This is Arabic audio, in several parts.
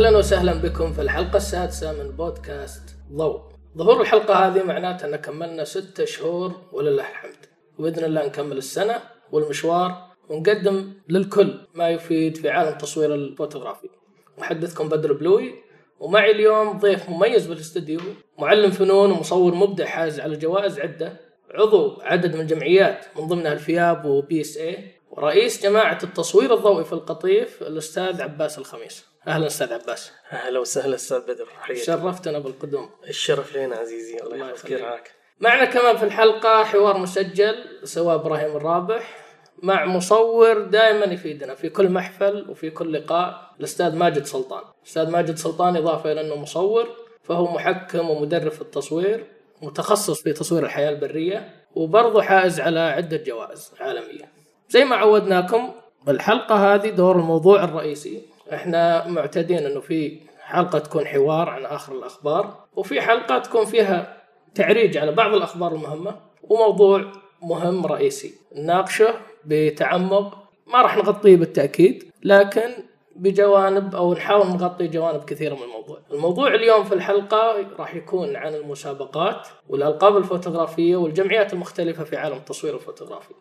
أهلا وسهلا بكم في الحلقة السادسة من بودكاست ضوء. ظهور الحلقة هذه معناته أن كملنا ستة شهور ولله الحمد. وبإذن الله نكمل السنة والمشوار ونقدم للكل ما يفيد في عالم التصوير الفوتوغرافي. محدثكم بدر بلوي ومعي اليوم ضيف مميز بالاستديو معلم فنون ومصور مبدع حاز على جوائز عدة عضو عدد من الجمعيات من ضمنها الفياب وبي إس اي ورئيس جماعة التصوير الضوئي في القطيف الأستاذ عباس الخميس أهلا أستاذ عباس. أهلا وسهلا أستاذ بدر حياك شرفتنا بالقدوم. الشرف لنا عزيزي الله الله يحفظك يخليك. معنا كمان في الحلقة حوار مسجل سواه إبراهيم الرابح مع مصور دائما يفيدنا في كل محفل وفي كل لقاء الأستاذ ماجد سلطان. الأستاذ ماجد سلطان إضافة إلى أنه مصور فهو محكم ومدرب في التصوير متخصص في تصوير الحياة البرية وبرضه حائز على عدة جوائز عالمية. زي ما عودناكم الحلقة هذه دور الموضوع الرئيسي. إحنا معتادين انه في حلقة تكون حوار عن آخر الأخبار وفي حلقة تكون فيها تعريج على بعض الأخبار المهمة وموضوع مهم رئيسي نناقشه بتعمق ما راح نغطيه بالتأكيد لكن بجوانب أو نحاول نغطي جوانب كثيرة من الموضوع. الموضوع اليوم في الحلقة راح يكون عن المسابقات والألقاب الفوتوغرافية والجمعيات المختلفة في عالم التصوير الفوتوغرافي.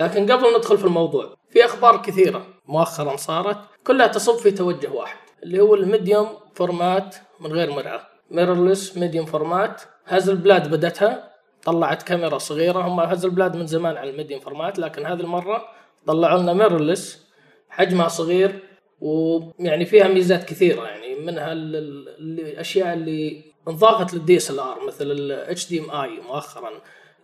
لكن قبل ندخل في الموضوع في أخبار كثيرة مؤخرا صارت كلها تصب في توجه واحد اللي هو الميديوم فورمات من غير مرآة ميرورلس ميديوم فورمات هذه البلاد بدتها طلعت كاميرا صغيرة هم هذه البلاد من زمان على الميديوم فورمات لكن هذه المرة طلعوا لنا ميرورلس حجمها صغير ويعني فيها ميزات كثيرة يعني منها ال- ال- الأشياء اللي انضافت للدي اس ال ار مثل الاتش دي ام اي مؤخرا.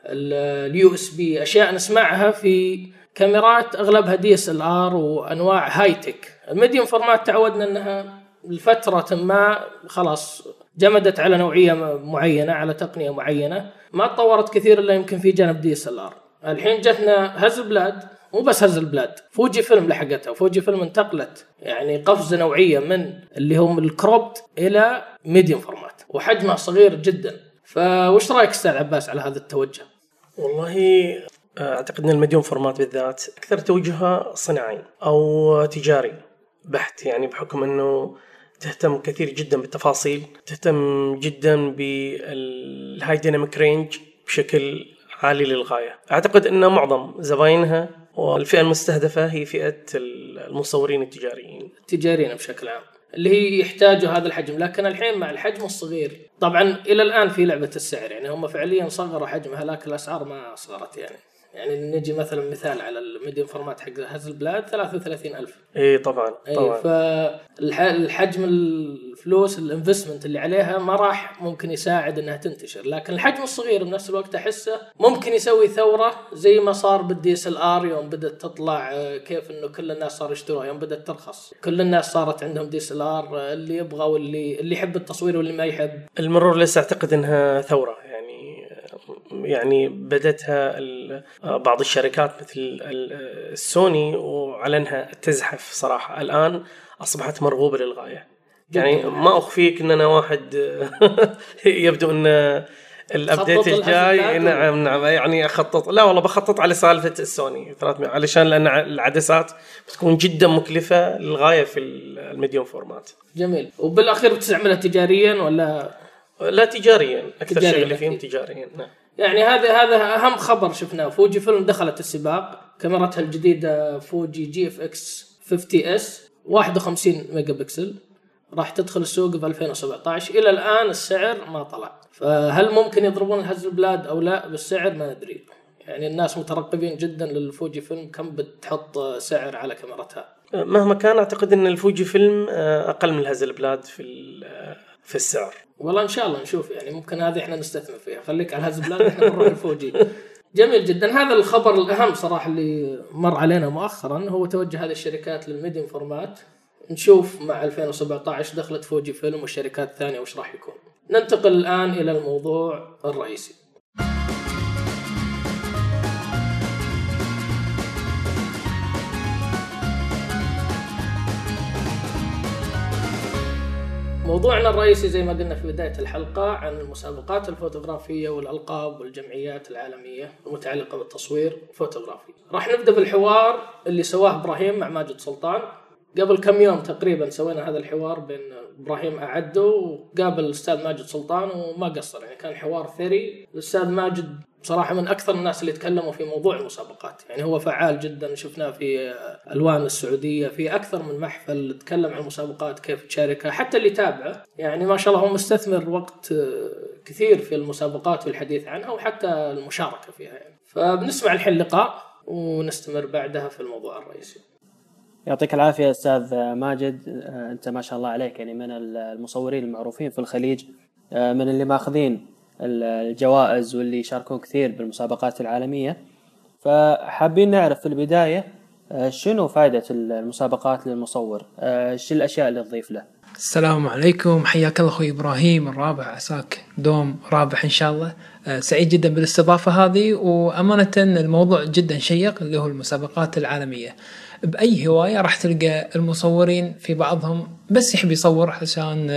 اليو اس بي أشياء نسمعها في كاميرات أغلبها دي اس ال ار وأنواع هاي تك الميديوم فورمات تعودنا أنها لفترة ما خلاص جمدت على نوعية معينة على تقنية معينة. ما تطورت كثير إلا يمكن في جانب دي اس ال ار الحين جتنا هز البلاد مو بس هز البلاد فوجي فيلم لحقتها. فوجي فيلم انتقلت يعني قفزة نوعية من اللي هم الكروبت إلى ميديوم فورمات وحجمها صغير جدا. فوش رأيك أستاذ عباس على هذا التوجه؟ والله آه، أعتقد إن المديوم فورمات بالذات أكثر توجهها صناعي أو تجاري بحت يعني بحكم إنه تهتم كثير جدا بالتفاصيل تهتم جدا بالهاي ديناميك رينج بشكل عالي للغاية أعتقد إن معظم زباينها والفئة المستهدفة هي فئة المصورين التجاريين تجاريا بشكل عام اللي هي يحتاجوا هذا الحجم لكن الحين مع الحجم الصغير طبعا إلى الآن في لعبة السعر يعني هم فعليا صغروا حجمها لكن الأسعار ما صغرت يعني. يعني نجي مثلا مثال على الميديوم فورمات حق هذا البلاد 33000 اي طبعا اي طبعا. فالحجم الفلوس الانفستمنت اللي عليها ما راح ممكن يساعد إنها تنتشر. لكن الحجم الصغير بنفس الوقت أحسه ممكن يسوي ثورة زي ما صار بالدي اس ال ار يوم بدأت تطلع آه، كيف إنه كل الناس صاروا يشتروها يوم بدأت ترخص. كل الناس صارت عندهم دي اس ال ار اللي يبغى واللي اللي يحب التصوير واللي ما يحب. المرور لسه أعتقد إنها ثورة يعني بدتها بعض الشركات مثل ال- السوني واعلنها تزحف صراحة. الآن أصبحت مرغوبة للغاية. يعني ما أخفيك إن أنا واحد يبدو إن الأبديت الجاي. نعم نعم يعني أخطط. لا والله بخطط على سالفة السوني 300 علشان لأن العدسات بتكون جدا مكلفة للغاية في الميديوم فورمات. جميل. وبالأخير بتستعملها تجاريا ولا لا تجاريا أكثر شيء اللي فيهم. تجاريا نعم. يعني هذا هذا أهم خبر شفناه. فوجي فيلم دخلت السباق كاميرتها الجديدة فوجي جي إف إكس 50 إس 51 ميجا بكسل راح تدخل السوق في 2017 إلى الآن السعر ما طلع. فهل ممكن يضربون هز البلاد أو لا؟ بالسعر ما ندري يعني الناس مترقبين جدا للفوجي فيلم. كم بتحط سعر على كاميرتها مهما كان أعتقد إن الفوجي فيلم آه، أقل من هذا البلاد في آه، في السعر. والله إن شاء الله نشوف يعني ممكن هذه إحنا نستثمر فيها. خليك على هز بلاد إحنا نروح الفوجي. جميل جدا. هذا الخبر الأهم صراحة اللي مر علينا مؤخرا هو توجه هذه الشركات للميديوم فورمات نشوف مع 2017 دخلت فوجي فيلم والشركات الثانية وش راح يكون. ننتقل الآن إلى الموضوع الرئيسي. موضوعنا الرئيسي زي ما قلنا في بداية الحلقة عن المسابقات الفوتوغرافية والألقاب والجمعيات العالمية المتعلقة بالتصوير الفوتوغرافي. راح نبدأ بالحوار اللي سواه إبراهيم مع ماجد سلطان قبل كم يوم تقريبا سوينا هذا الحوار بين إبراهيم أعدو وقابل الأستاذ ماجد سلطان وما قصر يعني كان حوار ثري. الأستاذ ماجد بصراحة من أكثر الناس اللي تكلموا في موضوع المسابقات. يعني هو فعال جدا شفناه في ألوان السعودية في أكثر من محفل تكلم عن المسابقات كيف تشاركها حتى اللي تابعه. يعني ما شاء الله هو مستثمر وقت كثير في المسابقات والحديث عنها وحتى المشاركة فيها يعني. فبنسمع الحين لقاء ونستمر بعدها في الموضوع الرئيسي. يعطيك العافية أستاذ ماجد. أنت ما شاء الله عليك يعني من المصورين المعروفين في الخليج من اللي ماخذين الجوائز واللي يشاركون كثير بالمسابقات العالمية فحابين نعرف في البداية شنو فائدة المسابقات للمصور؟ شو الأشياء اللي تضيف له؟ السلام عليكم حياك الله أخوي إبراهيم الرابع عساك دوم رابح إن شاء الله سعيد جدا بالاستضافة هذه وأمانة الموضوع جدا شيق اللي هو المسابقات العالمية بأي هواية راح تلقى المصورين في بعضهم بس يحب يصور عشان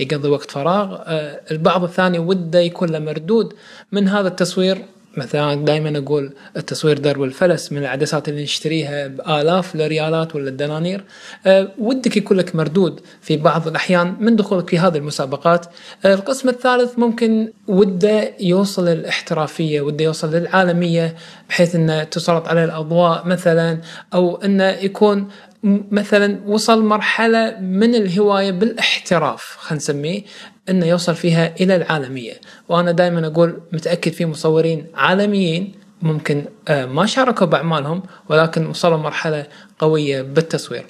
يقضي وقت فراغ. البعض الثاني وده يكون له مردود. من هذا التصوير مثلا دائما أقول التصوير درب الفلس من العدسات اللي نشتريها بآلاف الريالات ولا الدنانير أه ودك يكون لك مردود في بعض الأحيان من دخولك في هذه المسابقات. أه القسم الثالث ممكن وده يوصل للاحترافية وده يوصل للعالمية بحيث إنه تسلط عليه الأضواء مثلا أو إنه يكون مثلا وصل مرحلة من الهواية بالاحتراف خلينا نسميه إنه يوصل فيها إلى العالمية. وأنا دائما أقول متأكد في مصورين عالميين ممكن ما شاركوا بأعمالهم ولكن وصلوا مرحلة قوية بالتصوير.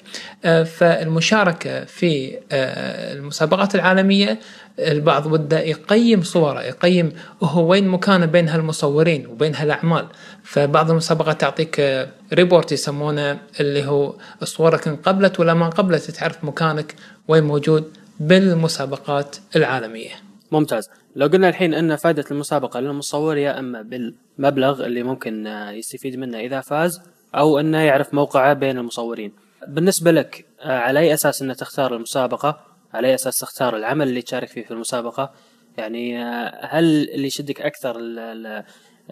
فالمشاركة في المسابقات العالمية البعض وده يقيم صوره يقيم هو وين مكانه بين هالمصورين وبين هالأعمال. فبعض المسابقات تعطيك ريبورت يسمونه اللي هو صورك انقبلت ولا ما انقبلت تعرف مكانك وين موجود بالمسابقات العالمية. ممتاز، لو قلنا الحين أن فائدة المسابقة للمصور يا أما بالمبلغ اللي ممكن يستفيد منه إذا فاز أو انه يعرف موقعه بين المصورين. بالنسبة لك على أي أساس أنك تختار المسابقة؟ على أي أساس تختار العمل اللي تشارك فيه في المسابقة؟ يعني هل اللي يشدك أكثر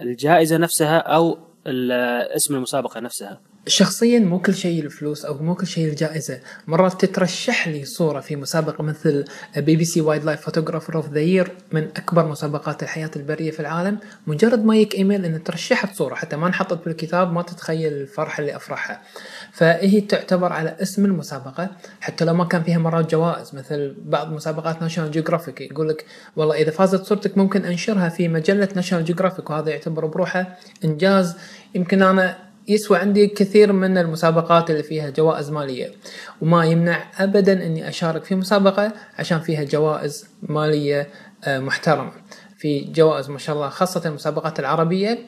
الجائزة نفسها أو اسم المسابقة نفسها؟ شخصيا مو كل شيء الفلوس أو مو كل شيء الجائزة. مرات تترشح لي صورة في مسابقة مثل بي بي سي Wildlife Photographer of the Year من أكبر مسابقات الحياة البرية في العالم. مجرد ما يجيك إيميل ان ترشحت صورة حتى ما انحطت بالكتاب ما تتخيل الفرحة اللي أفرحها. فهي تعتبر على اسم المسابقة حتى لو ما كان فيها مرات جوائز مثل بعض مسابقات ناشونال جيوغرافيك يقول لك والله إذا فازت صورتك ممكن أنشرها في مجلة ناشونال جيوغرافيك وهذا يعتبر بروحه إنجاز. يمكن أنا يسوى عندي كثير من المسابقات اللي فيها جوائز مالية. وما يمنع أبدا أني أشارك في مسابقة عشان فيها جوائز مالية محترمة. في جوائز ما شاء الله خاصة المسابقات العربية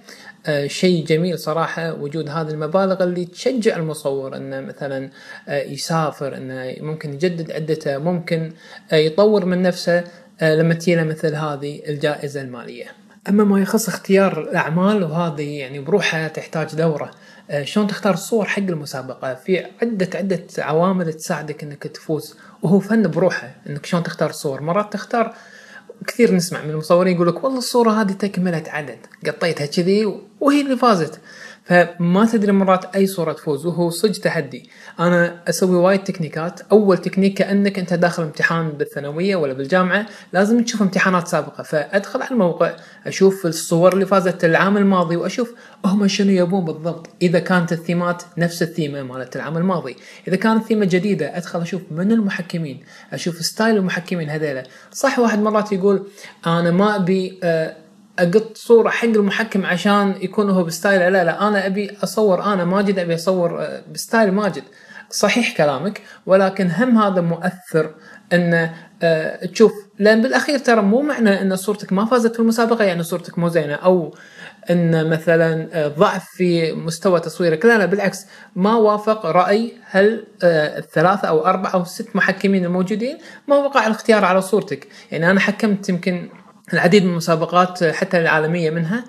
شيء جميل صراحة وجود هذه المبالغ اللي تشجع المصور أنه مثلا يسافر أنه ممكن يجدد عدته ممكن يطور من نفسه لما تجينا مثل هذه الجائزة المالية. أما ما يخص اختيار الأعمال وهذه يعني بروحها تحتاج دورة. شلون تختار الصور حق المسابقة؟ في عدة عدة عوامل تساعدك إنك تفوز وهو فن بروحه إنك شلون تختار الصور مرات تختار كثير نسمع من المصورين يقول لك والله الصورة هذه تكملت عدد قطيتها كذي وهي اللي فازت. فما تدري مرات أي صورة تفوز وهو صدق تحدي. أنا أسوي وايد تكنيكات. أول تكنيك كأنك أنت داخل امتحان بالثانوية ولا بالجامعة لازم تشوف امتحانات سابقة. فأدخل على الموقع أشوف الصور اللي فازت العام الماضي وأشوف هم شنو يبون بالضبط. إذا كانت ال themes نفس الثيمة مالت العام الماضي. إذا كانت ثيمه جديدة أدخل أشوف من المحكمين أشوف style المحكمين هذيلا. صح واحد مرات يقول أنا ما أبي أه أقط صورة حق المحكم عشان يكون هو ب style لا لا أنا أبي أصور أنا ماجد أبي أصور ب style ماجد. صحيح كلامك ولكن هم هذا مؤثر إن أه تشوف لأن بالأخير ترى مو معنى إن صورتك ما فازت في المسابقة يعني صورتك مو زينة. أو إن مثلا ضعف في مستوى تصويرك. لا لا بالعكس ما وافق رأي هل الثلاثة أو أربعة أو ست محكمين الموجودين ما وقع الاختيار على صورتك. يعني أنا حكمت يمكن العديد من المسابقات حتى العالمية منها.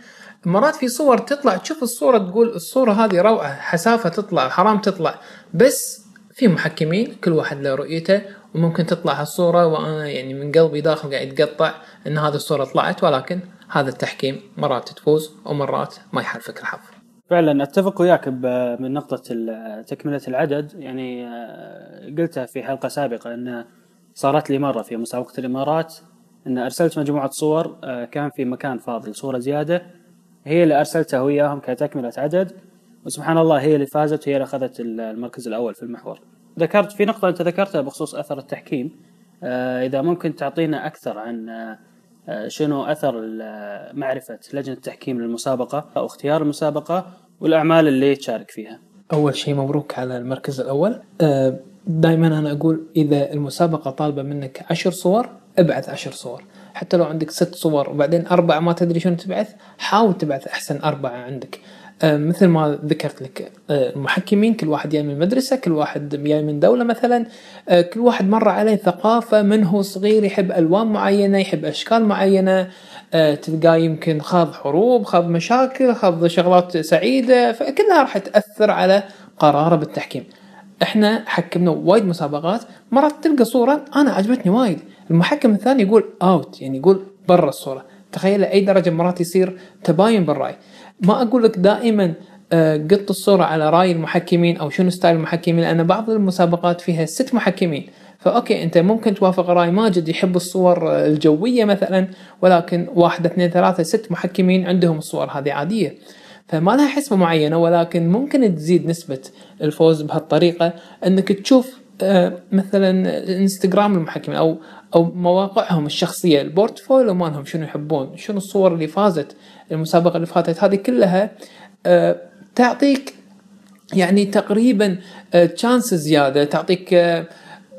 مرات في صور تطلع تشوف الصورة تقول الصورة هذه روعة حسافة تطلع حرام تطلع. بس في محكمين كل واحد له رؤيته وممكن تطلع هالصورة وأنا يعني من قلبي داخل قاعد يتقطع إن هذه الصورة طلعت ولكن هذا التحكيم مرات تفوز ومرات ما يحالفك الحظ. فعلا أتفق وياك من نقطة ال- تكملة العدد. يعني آه، قلتها في حلقة سابقة إن صارت لي مرة في مسابقة الإمارات إن أرسلت مجموعة صور آه، كان في مكان فاضل صورة زيادة هي اللي أرسلتها وياهم كتكملة عدد وسبحان الله هي اللي فازت وهي اللي أخذت ال- المركز الأول في المحور. ذكرت في نقطة أنت ذكرتها بخصوص أثر التحكيم آه، إذا ممكن تعطينا أكثر عن آه، شنو أثر معرفة لجنة التحكيم للمسابقة أو اختيار المسابقة والأعمال اللي تشارك فيها. أول شيء مبروك على المركز الأول دائما أنا أقول إذا المسابقة طالبة منك عشر صور ابعث عشر صور. حتى لو عندك ست صور وبعدين أربعة ما تدري شنو تبعث حاول تبعث أحسن أربعة عندك. آه، مثل ما ذكرت لك آه، المحكمين كل واحد جاي من مدرسة كل واحد جاي من دولة مثلا. آه، كل واحد مر عليه ثقافة من هو صغير يحب ألوان معينة يحب أشكال معينة. تلقاه يمكن خاض حروب خاض مشاكل خاض شغلات سعيدة فكلها راح تأثر على قراره بالتحكيم. إحنا حكمنا وايد مسابقات مرات تلقى صورة أنا عجبتني وايد. المحكم الثاني يقول out يعني يقول برا الصورة. تخيل أي درجة مرات يصير تباين بالرأي. ما أقول لك دائما آه، قط الصورة على رأي المحكمين أو شنو style المحكمين لأن بعض المسابقات فيها ست محكمين. ف okay أنت ممكن توافق رأي ماجد يحب الصور الجوية مثلا ولكن واحد اثنين ثلاثة ست محكمين عندهم الصور هذه عادية. فما لها حسبة معينة ولكن ممكن تزيد نسبة الفوز بهالطريقة إنك تشوف آه، مثلا إنستغرام المحكمين أو أو مواقعهم الشخصية ال portfolio مالهم شنو يحبون شنو الصور اللي فازت المسابقة اللي فاتت هذه كلها آه، تعطيك يعني تقريبا chance زيادة تعطيك آه،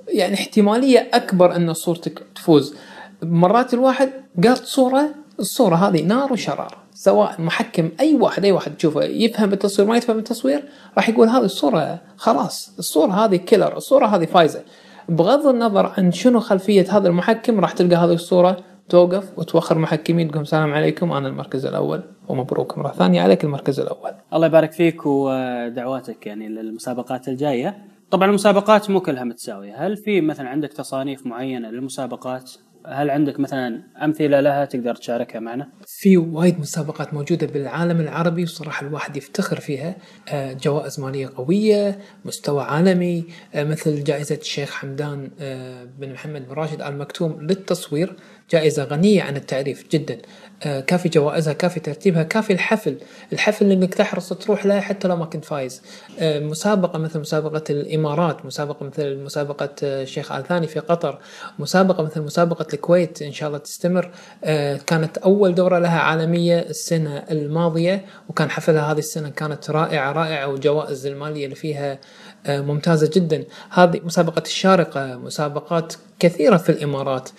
يعني احتمالية أكبر إن صورتك تفوز. مرات الواحد قالت صورة الصورة هذه نار وشرار. سواء محكم أي واحد أي واحد تشوفه يفهم التصوير ما يفهم التصوير راح يقول هذه الصورة خلاص الصورة هذه كيلر الصورة هذه فايزة بغض النظر عن شنو خلفية هذا المحكم راح تلقى هذه الصورة توقف وتوخر محكمين تقول السلام عليكم أنا المركز الأول ومبروك مرة ثانية عليك المركز الأول الله يبارك فيك ودعواتك يعني للمسابقات الجاية. طبعا المسابقات مو كلها متساوية، هل في مثلا عندك تصانيف معينة للمسابقات؟ هل عندك مثلا أمثلة لها تقدر تشاركها معنا؟ في وايد مسابقات موجودة بالعالم العربي وصراحة الواحد يفتخر فيها. آه، جوائز مالية قوية مستوى عالمي. آه، مثل جائزة الشيخ حمدان آه، بن محمد بن راشد آل مكتوم للتصوير. جائزة غنية عن التعريف جدا. كافي جوائزها كافي ترتيبها كافي الحفل. الحفل إنك تحرص تروح له حتى لو ما كنت فايز. مسابقة مثل مسابقة الإمارات مسابقة مثل مسابقة آه، الشيخ آل ثاني في قطر مسابقة مثل مسابقة الكويت إن شاء الله تستمر. آه، كانت أول دورة لها عالمية السنة الماضية وكان حفلها هذه السنة كانت رائعة رائعة والجوائز المالية اللي فيها آه، ممتازة جدا. هذه مسابقة الشارقة مسابقات كثيرة في الإمارات.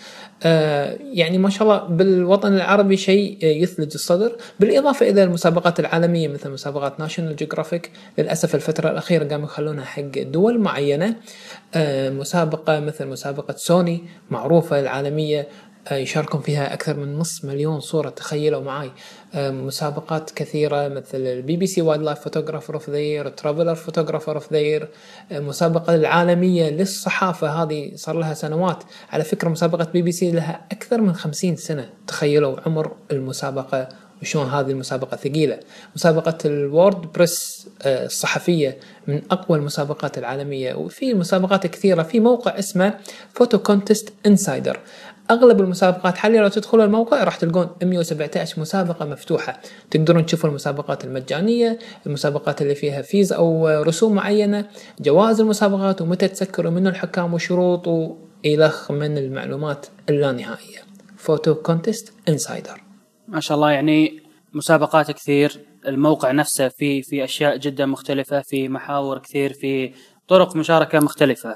يعني ما شاء الله بالوطن العربي شيء آه، يثلج الصدر. بالإضافة إلى المسابقات العالمية مثل مسابقات ناشونال جيوغرافيك للأسف الفترة الأخيرة قاموا يخلونها حق دول معينة. آه، مسابقة مثل مسابقة سوني معروفة العالمية. آه، يشاركون فيها أكثر من نصف مليون صورة. تخيلوا معي آه، مسابقات كثيرة مثل البي بي سي Wildlife Photographer of the Year Traveler Photographer of the Year المسابقة العالمية للصحافة. هذه صار لها سنوات. على فكرة مسابقة بي بي سي لها أكثر من خمسين سنة. تخيلوا عمر المسابقة وشلون هذه المسابقة ثقيلة. مسابقة الوورد بريس آه، الصحفية من أقوى المسابقات العالمية. وفي مسابقات كثيرة في موقع اسمه فوتو كونتست انسايدر أغلب المسابقات حاليا لو تدخلوا الموقع راح تلقون 117 مسابقة مفتوحة. تقدرون تشوفوا المسابقات المجانية المسابقات اللي فيها fees أو رسوم معينة جوائز المسابقات ومتى تسكروا منه الحكام وشروط والخ من المعلومات اللانهائية. فوتو كونتست انسايدر ما شاء الله يعني مسابقات كثير الموقع نفسه في في أشياء جدا مختلفة في محاور كثير في طرق مشاركة مختلفة.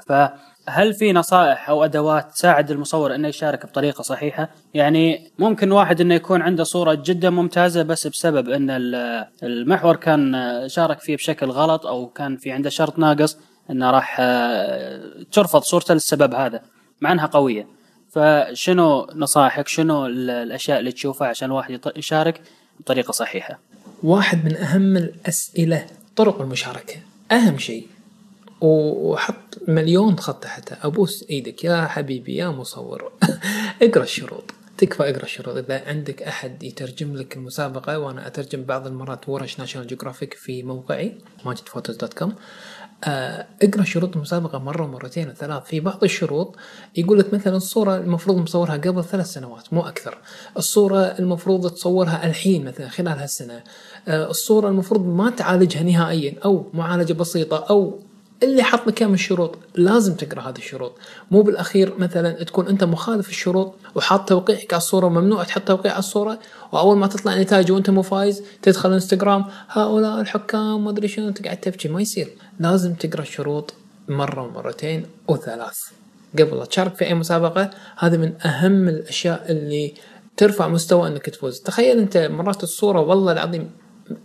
فهل في نصائح أو أدوات تساعد المصور إنه يشارك بطريقة صحيحة؟ يعني ممكن واحد إنه يكون عنده صورة جدا ممتازة بس بسبب إن ال- المحور كان شارك فيه بشكل غلط أو كان في عنده شرط ناقص إنه راح آه، ترفض صورته للسبب هذا مع إنها قوية. فشنو نصائحك؟ شنو ال- الأشياء اللي تشوفها عشان الواحد يشارك بطريقة صحيحة؟ واحد من أهم الأسئلة طرق المشاركة أهم شيء وحط مليون خط تحته أبوس إيدك يا حبيبي يا مصور. اقرأ الشروط. تكفى اقرأ الشروط. إذا عندك أحد يترجم لك المسابقة وأنا أترجم بعض المرات ورش ناشونال جيوغرافيك في موقعي ماجدفوتوز dot com. آه، اقرأ شروط المسابقة مرة ومرتين وثلاث. في بعض الشروط يقول لك مثلا الصورة المفروض مصورها قبل ثلاث سنوات مو أكثر. الصورة المفروض تصورها الحين مثلا خلال هالسنة. آه، الصورة المفروض ما تعالجها نهائيا أو معالجة بسيطة أو اللي حط لك من الشروط لازم تقرأ هذه الشروط. مو بالأخير مثلا تكون أنت مخالف الشروط وحاط توقيعك على الصورة ممنوع تحط توقيع على الصورة وأول ما تطلع نتائج وأنت مو فايز تدخل إنستغرام هؤلاء الحكام ما أدري شنو تقعد تبكي. ما يصير. لازم تقرأ الشروط مرة ومرتين وثلاث. قبل لا تشارك في أي مسابقة هذه من أهم الأشياء اللي ترفع مستوى إنك تفوز. تخيل أنت مرات الصورة والله العظيم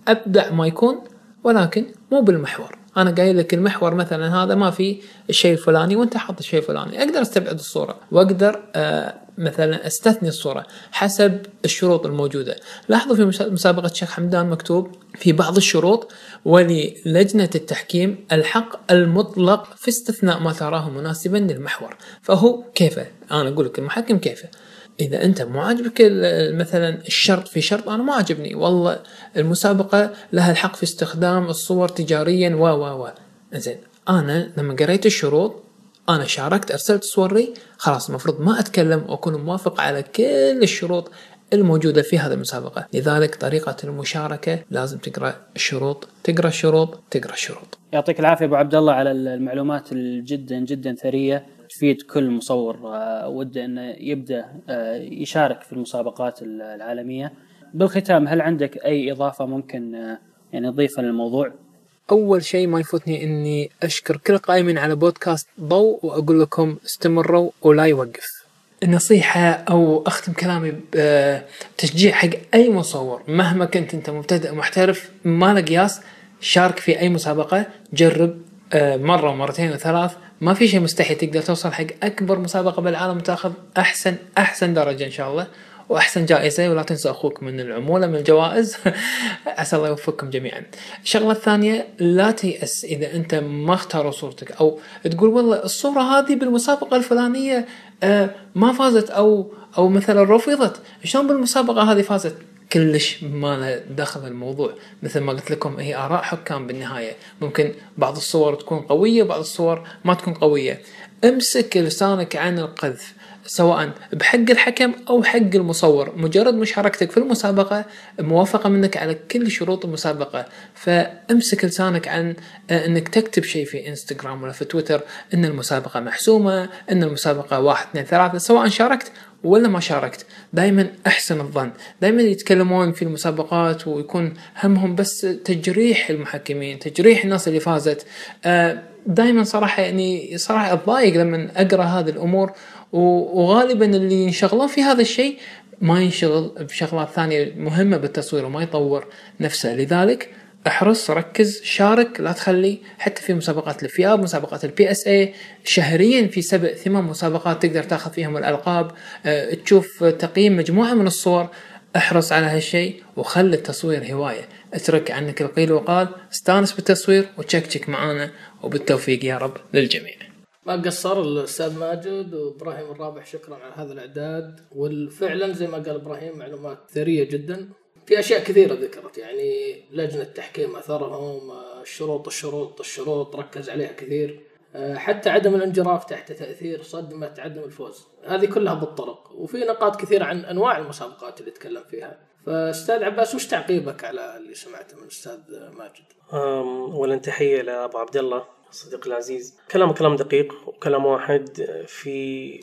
أبدع ما يكون ولكن مو بالمحور. أنا قايل لك المحور مثلا هذا ما في الشيء الفلاني وأنت حاط الشيء الفلاني أقدر أستبعد الصورة وأقدر آه مثلا أستثني الصورة حسب الشروط الموجودة. لاحظوا في مسا- مسابقة شيخ حمدان مكتوب في بعض الشروط وللجنة التحكيم الحق المطلق في استثناء ما تراه مناسبا للمحور. فهو كيفه أنا أقول لك المحكم كيفه إذا أنت مو عاجبك مثلا الشرط في شرط أنا ما عجبني والله المسابقة لها الحق في استخدام الصور تجاريا و و و. زين أنا لما قريت الشروط أنا شاركت أرسلت صوري خلاص المفروض ما أتكلم وأكون موافق على كل الشروط الموجودة في هذه المسابقة. لذلك طريقة المشاركة لازم تقرأ الشروط تقرأ الشروط تقرأ الشروط يعطيك العافية أبو عبد الله على المعلومات الجدا جدا ثرية. تفيد كل مصور آه، وده انه يبدأ آه، يشارك في المسابقات العالمية. بالختام هل عندك أي إضافة ممكن آه، يعني تضيفها للموضوع؟ أول شيء ما يفوتني إني أشكر كل القائمين على بودكاست ضوء وأقول لكم استمروا ولا يوقف النصيحة أو أختم كلامي بتشجيع حق أي مصور مهما كنت أنت مبتدئ محترف ما له قياس شارك في أي مسابقة جرب آه، مرة ومرتين وثلاث ما في شيء مستحيل تقدر توصل حق أكبر مسابقة بالعالم وتاخذ أحسن أحسن درجة إن شاء الله وأحسن جائزة ولا تنسى أخوك من العمولة من الجوائز عسى الله يوفقكم جميعا. الشغلة الثانية لا تيأس إذا أنت ما اختاروا صورتك أو تقول والله الصورة هذه بالمسابقة الفلانية آه، ما فازت أو أو مثلا رفضت، شلون بالمسابقة هذه فازت؟ كلش ما له دخل الموضوع. مثل ما قلت لكم هي آراء حكام بالنهاية. ممكن بعض الصور تكون قوية بعض الصور ما تكون قوية. امسك لسانك عن القذف سواء بحق الحكم أو حق المصور. مجرد مشاركتك في المسابقة موافقة منك على كل شروط المسابقة. فامسك لسانك عن آه، إنك تكتب شيء في إنستغرام ولا في تويتر إن المسابقة محسومة إن المسابقة واحد اثنين ثلاثة سواء شاركت ولا ما شاركت. دائما أحسن الظن. دائما يتكلمون في المسابقات ويكون همهم بس تجريح المحكمين تجريح الناس اللي فازت. دائما صراحة يعني صراحة أتضايق لما أقرأ هذه الأمور وغالبا اللي ينشغلون في هذا الشيء ما ينشغل بشغلات ثانية مهمة بالتصوير وما يطور نفسه. لذلك احرص ركز شارك لا تخلي حتى في مسابقات الفياب مسابقات البي اس اي شهريا في سبع ثمان مسابقات تقدر تاخذ فيهم الألقاب. أه، تشوف تقييم مجموعة من الصور. احرص على هالشيء وخلي التصوير هواية. اترك عنك القيل وقال استانس بالتصوير وتشكشك معانا. وبالتوفيق يا رب للجميع. ما قصر الأستاذ ماجد وإبراهيم الرابح شكرا على هذا الإعداد. وفعلا زي ما قال إبراهيم معلومات ثرية جدا. في أشياء كثيرة ذكرت يعني لجنة تحكيم أثرهم الشروط الشروط الشروط ركز عليها كثير. آه، حتى عدم الانجراف تحت تأثير صدمة عدم الفوز. هذه كلها بالطرق. وفي نقاط كثيرة عن أنواع المسابقات اللي تكلم فيها. فأستاذ عباس وش تعقيبك على اللي سمعته من الاستاذ ماجد؟ اولا تحية لابو عبد الله صديقي العزيز. كلام كلام دقيق وكلام واحد في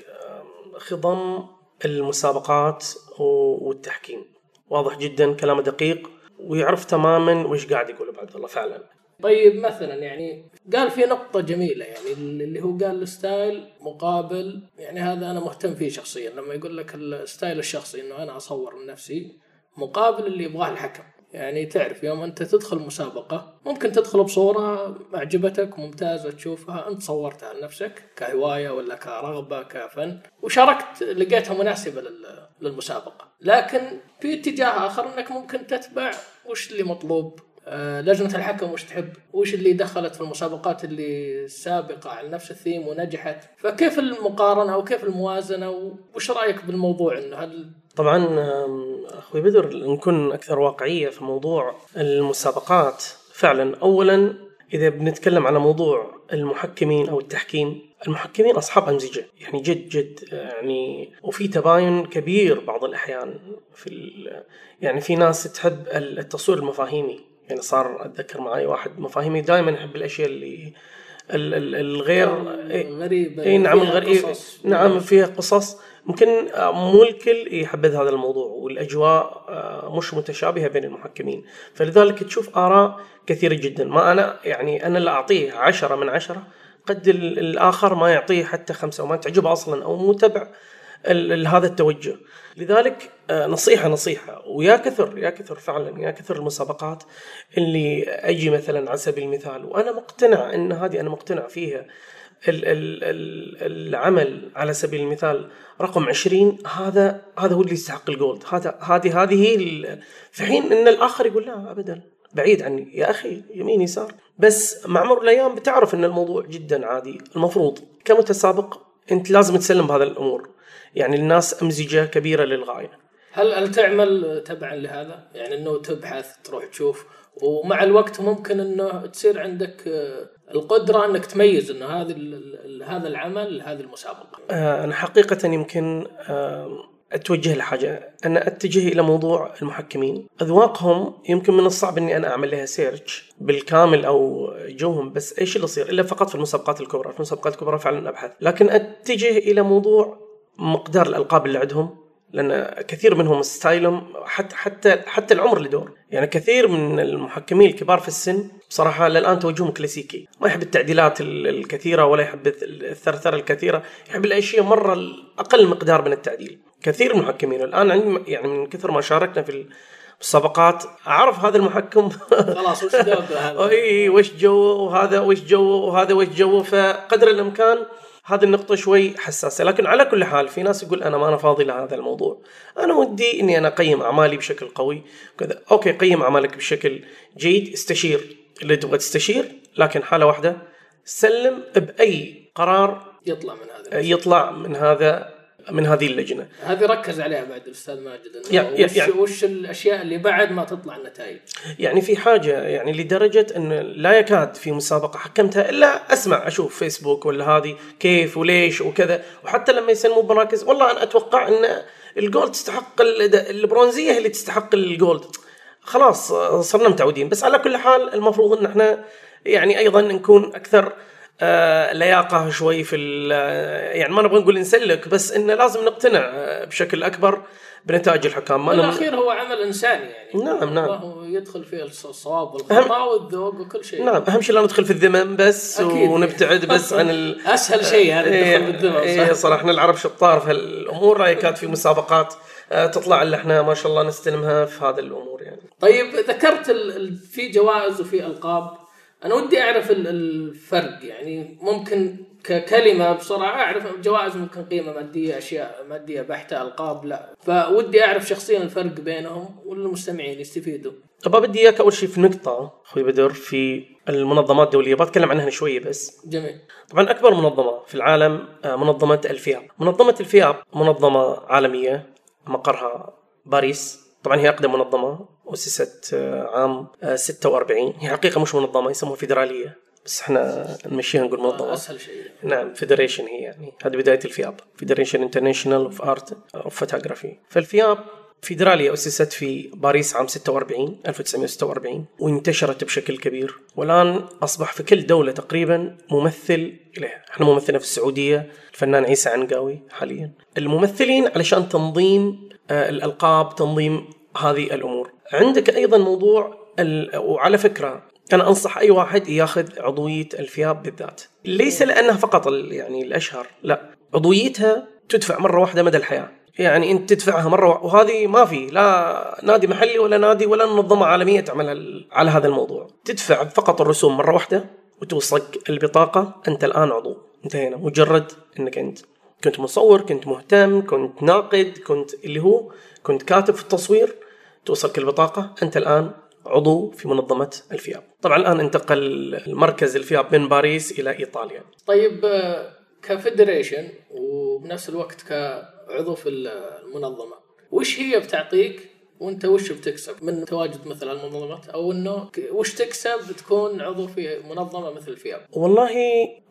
خضم المسابقات والتحكيم. واضح جدا كلامه دقيق ويعرف تماما وش قاعد يقول ابو عبد الله فعلا. طيب مثلا يعني قال في نقطة جميلة يعني اللي هو قال ال style مقابل يعني هذا أنا مهتم فيه شخصيا لما يقول لك ال style الشخصي إنه أنا أصور من نفسي مقابل اللي يبغاه الحكم. يعني تعرف يوم أنت تدخل مسابقة ممكن تدخل بصورة أعجبتك ممتازة تشوفها أنت صورتها لنفسك كهواية ولا كرغبة كفن وشاركت لقيتها مناسبة لل- للمسابقة. لكن في اتجاه آخر أنك ممكن تتبع وش اللي مطلوب؟ آه، لجنة الحكم وش تحب؟ وش اللي دخلت في المسابقات اللي سابقة على نفس الثيم ونجحت؟ فكيف المقارنة وكيف الموازنة؟ وش رأيك بالموضوع إنه هل طبعا أخوي بدر نكون أكثر واقعية في موضوع المسابقات. فعلا اولا إذا بنتكلم على موضوع المحكمين أو التحكيم المحكمين أصحاب أمزجة. يعني جد جد يعني وفي تباين كبير بعض الأحيان في يعني في ناس تحب التصوير المفاهيمي. يعني صار أتذكر معي واحد مفاهيمي دائما يحب الأشياء اللي ال- ال- الغير إيه، غريبة اي نعم فيها الغريب قصص. نعم فيها قصص. ممكن آه، مو الكل يحبذ هذا الموضوع والأجواء آه، مش متشابهة بين المحكمين. فلذلك تشوف آراء كثيرة جدا. ما أنا يعني أنا اللي أعطيه عشرة من عشرة قد ال- الآخر ما يعطيه حتى خمسة وما تعجبه أصلا أو مو تبع هذا التوجه. لذلك آه، نصيحة نصيحة. ويا كثر يا كثر فعلا يا كثر المسابقات اللي أجي مثلا على سبيل المثال. وأنا مقتنع إن هذه أنا مقتنع فيها. العمل على سبيل المثال رقم 20 هذا هذا هو اللي يستحق الجولد. هذا هذه هذه في حين إن الآخر يقول لا ابدا. بعيد عني. يا أخي يمين يسار. بس مع مرور الأيام بتعرف إن الموضوع جدا عادي. المفروض كمتسابق أنت لازم تسلم بهذا الأمور. يعني الناس أمزجة كبيرة للغاية. هل هل تعمل تبعا لهذا؟ يعني إنه تبحث تروح تشوف. ومع الوقت ممكن إنه تصير عندك القدرة أنك تميز إنه هذا هذا العمل هذه المسابقة. آه، أنا حقيقة يمكن آه، أتوجه لحاجة. أنا أتجه إلى موضوع المحكمين. أذواقهم يمكن من الصعب أني أنا أعمل لها سيرش بالكامل أو جوهم بس إيش اللي يصير؟ إلا فقط في المسابقات الكبرى. في المسابقات الكبرى فعلا أبحث. لكن أتجه إلى موضوع مقدار الألقاب اللي عندهم لأن كثير منهم ستايلهم حتى حتى حتى العمر له دور. يعني كثير من المحكمين الكبار في السن بصراحة للآن توجههم كلاسيكي. ما يحب التعديلات ال- الكثيرة ولا يحب الثرثرة الكثيرة يحب الأشياء مرة أقل مقدار من التعديل. كثير من المحكمين الآن عندي يعني من كثر ما شاركنا في المسابقات أعرف هذا المحكم. خلاص وش ذوقه هذا؟ أي وش جوه وهذا وش جوه وهذا وش جوه فقدر الإمكان هذه النقطة شوي حساسة لكن على كل حال في ناس يقول أنا ما أنا فاضي لهذا الموضوع أنا ودي إني أنا أقيم أعمالي بشكل قوي كذا أوكي قيم أعمالك بشكل جيد استشير اللي تبغى تستشير لكن حالة واحدة سلم بأي قرار يطلع من هذا. يطلع من هذا من هذه اللجنة. هذه ركز عليها بعد الأستاذ ماجد يا- وش, يعني- وش الأشياء اللي بعد ما تطلع النتائج. يعني في حاجة يعني لدرجة أن لا يكاد في مسابقة حكمتها إلا أسمع أشوف فيسبوك ولا هذه كيف وليش وكذا. وحتى لما يسلموا بمراكز والله أنا أتوقع أن ال gold تستحق ال- البرونزية هي اللي تستحق ال gold. خلاص صرنا متعودين. بس على كل حال المفروض أن إحنا يعني أيضا نكون أكثر آه، لياقة شوي في ال- آه، يعني ما نبغى نقول نسلك بس إنه لازم نقتنع آه، بشكل أكبر بنتائج الحكام ما بالاخير هو عمل انساني يعني. نعم، نعم. وهو يدخل فيه الصواب والخطأ والذوق وكل شيء. نعم أهم شيء لا ندخل في الذمم بس أكيد. ونبتعد بس عن ال... أسهل شيء هذا إيه، الدخول بالذمم صح؟ صراحة إحنا العرب شطار في هالأمور لا يكاد في مسابقات تطلع إلا إحنا ما شاء الله نستلمها في هذه الأمور يعني طيب ذكرت. ال... في جوائز وفي ألقاب أنا ودي أعرف ال- الفرق يعني ممكن ككلمة بسرعة أعرف جوائز ممكن قيمة مادية أشياء مادية بحته ألقاب لا. فودي أعرف شخصيا الفرق بينهم والمستمعين يستفيدوا. طب بدي إياك أول شيء في نقطة أخوي بدر في المنظمات الدولية بتكلم عنها شوية بس. جميل. طبعا أكبر منظمة في العالم آه، منظمة الفياب. منظمة الفياب منظمة عالمية مقرها باريس. طبعا هي أقدم منظمة. اسست آه، عام آه، 46 هي حقيقة مش منظمة يسموها فيدرالية بس إحنا نمشيها نقول منظمة. أسهل شيء نعم federation هي يعني. هذه بداية الفياب. Federation International of Art of Photography فالفياب فيدرالية أسست في باريس عام 46 1946 وانتشرت بشكل كبير. والآن أصبح في كل دولة تقريبا ممثل إليها. إحنا ممثلنا في السعودية الفنان عيسى عنقاوي حاليا. الممثلين علشان تنظيم آه، الألقاب تنظيم هذه الأمور. عندك أيضا موضوع ال... وعلى فكرة أنا أنصح أي واحد ياخذ عضوية الفياب بالذات. ليس لأنها فقط ال- يعني الأشهر لا. عضويتها تدفع مرة واحدة مدى الحياة. يعني أنت تدفعها مرة وهذه ما في لا نادي محلي ولا نادي ولا منظمة عالمية تعمل على هذا الموضوع. تدفع فقط الرسوم مرة واحدة وتوصلك البطاقة أنت الآن عضو. انتهينا. مجرد إنك أنت كنت مصور كنت مهتم كنت ناقد كنت اللي هو كنت كاتب في التصوير توصلك البطاقه أنت الآن عضو في منظمة الفياب. طبعا الآن انتقل المركز الفياب من باريس إلى إيطاليا. طيب آه، كفدريشن وبنفس الوقت كعضو في المنظمة وش هي بتعطيك وأنت وش بتكسب؟ من تواجد مثل المنظمات أو إنه وش تكسب تكون عضو في منظمة مثل الفياب؟ والله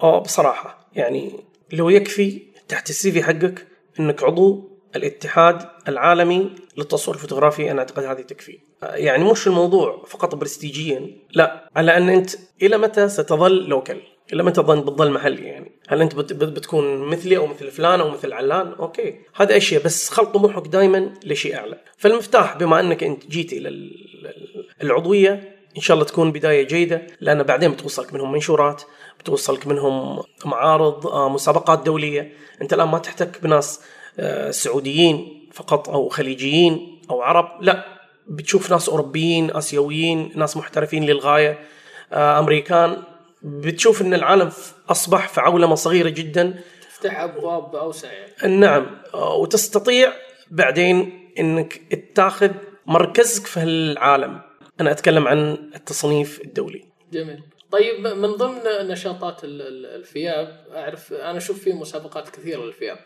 آه بصراحة يعني لو يكفي تحت ال CV حقك إنك عضو الاتحاد العالمي للتصوير الفوتوغرافي أنا أعتقد هذه تكفي. يعني مش الموضوع فقط برستيجيا لا. على أن أنت إلى متى ستظل local إلى متى ظن بتظل محلي يعني؟ هل أنت بت بت- بتكون مثلي أو مثل فلان أو مثل علان؟ أوكي. هذا أشياء بس خل طموحك دائما لشيء أعلى. فالمفتاح بما أنك أنت جيت إلى ال- ال- العضوية إن شاء الله تكون بداية جيدة لأن بعدين بتوصلك منهم منشورات بتوصلك منهم معارض آه، مسابقات دولية. أنت الآن ما تحتك بناس سعوديين فقط أو خليجيين أو عرب لا. بتشوف ناس أوروبيين آسيويين ناس محترفين للغاية آه، أمريكان. بتشوف إن العالم أصبح في عولمة صغيرة جدا. تفتح أبواب اوسع يعني. نعم. آه، وتستطيع بعدين إنك تاخذ مركزك في العالم أنا أتكلم عن التصنيف الدولي. جميل. طيب من ضمن نشاطات ال- ال- الفياب أعرف أنا أشوف في مسابقات كثيرة للفياب.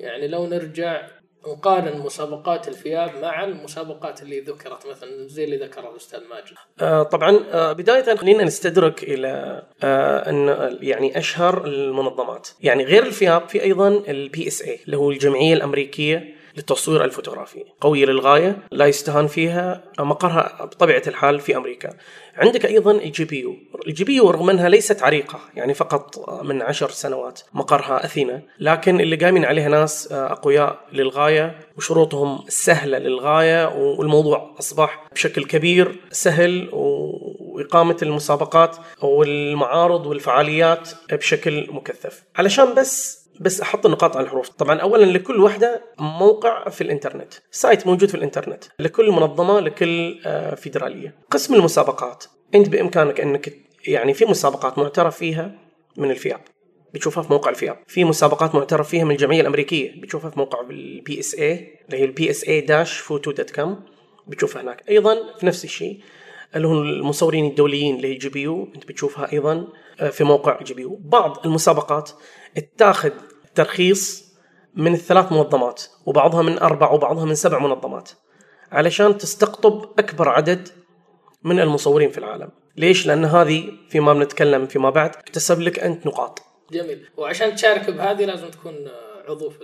يعني لو نرجع نقارن مسابقات الفياب مع المسابقات اللي ذكرت مثلا زي اللي ذكرها الأستاذ ماجد. آه، طبعا آه، بداية خلينا نستدرك إلى آه، أن يعني أشهر المنظمات. يعني غير الفياب في أيضا ال PSA اللي هو الجمعية الأمريكية للتصوير الفوتوغرافي. قويه للغاية لا يستهان فيها مقرها بطبيعة الحال في أمريكا. عندك أيضا ال GPU. ال GPU رغم أنها ليست عريقة يعني فقط من عشر سنوات مقرها أثينا لكن اللي قايمين عليها ناس آه، أقوياء للغاية وشروطهم سهلة للغاية والموضوع أصبح بشكل كبير سهل و- وإقامة المسابقات والمعارض والفعاليات بشكل مكثف. علشان بس بس أحط النقاط على الحروف. طبعا اولا لكل واحدة موقع في الإنترنت site موجود في الإنترنت لكل منظمة لكل آه، فيدرالية. قسم المسابقات أنت بإمكانك أنك يعني في مسابقات معترف فيها من الفياب. بتشوفها في موقع الفياب. في مسابقات معترف فيها من الجمعية الأمريكية بتشوفها في موقع ال PSA اللي هي ال PSA dash photo dot com بتشوفها هناك. أيضا في نفس الشيء اللي هم المصورين الدوليين اللي هي GPU أنت بتشوفها أيضا آه، في موقع GPU. بعض المسابقات اتاخذ ترخيص من الثلاث منظمات وبعضها من أربع وبعضها من سبع منظمات علشان تستقطب أكبر عدد من المصورين في العالم. ليش؟ لأن هذه فيما بنتكلم فيما بعد اكتسب لك أنت نقاط. جميل. وعشان تشارك بهذه لازم تكون عضو في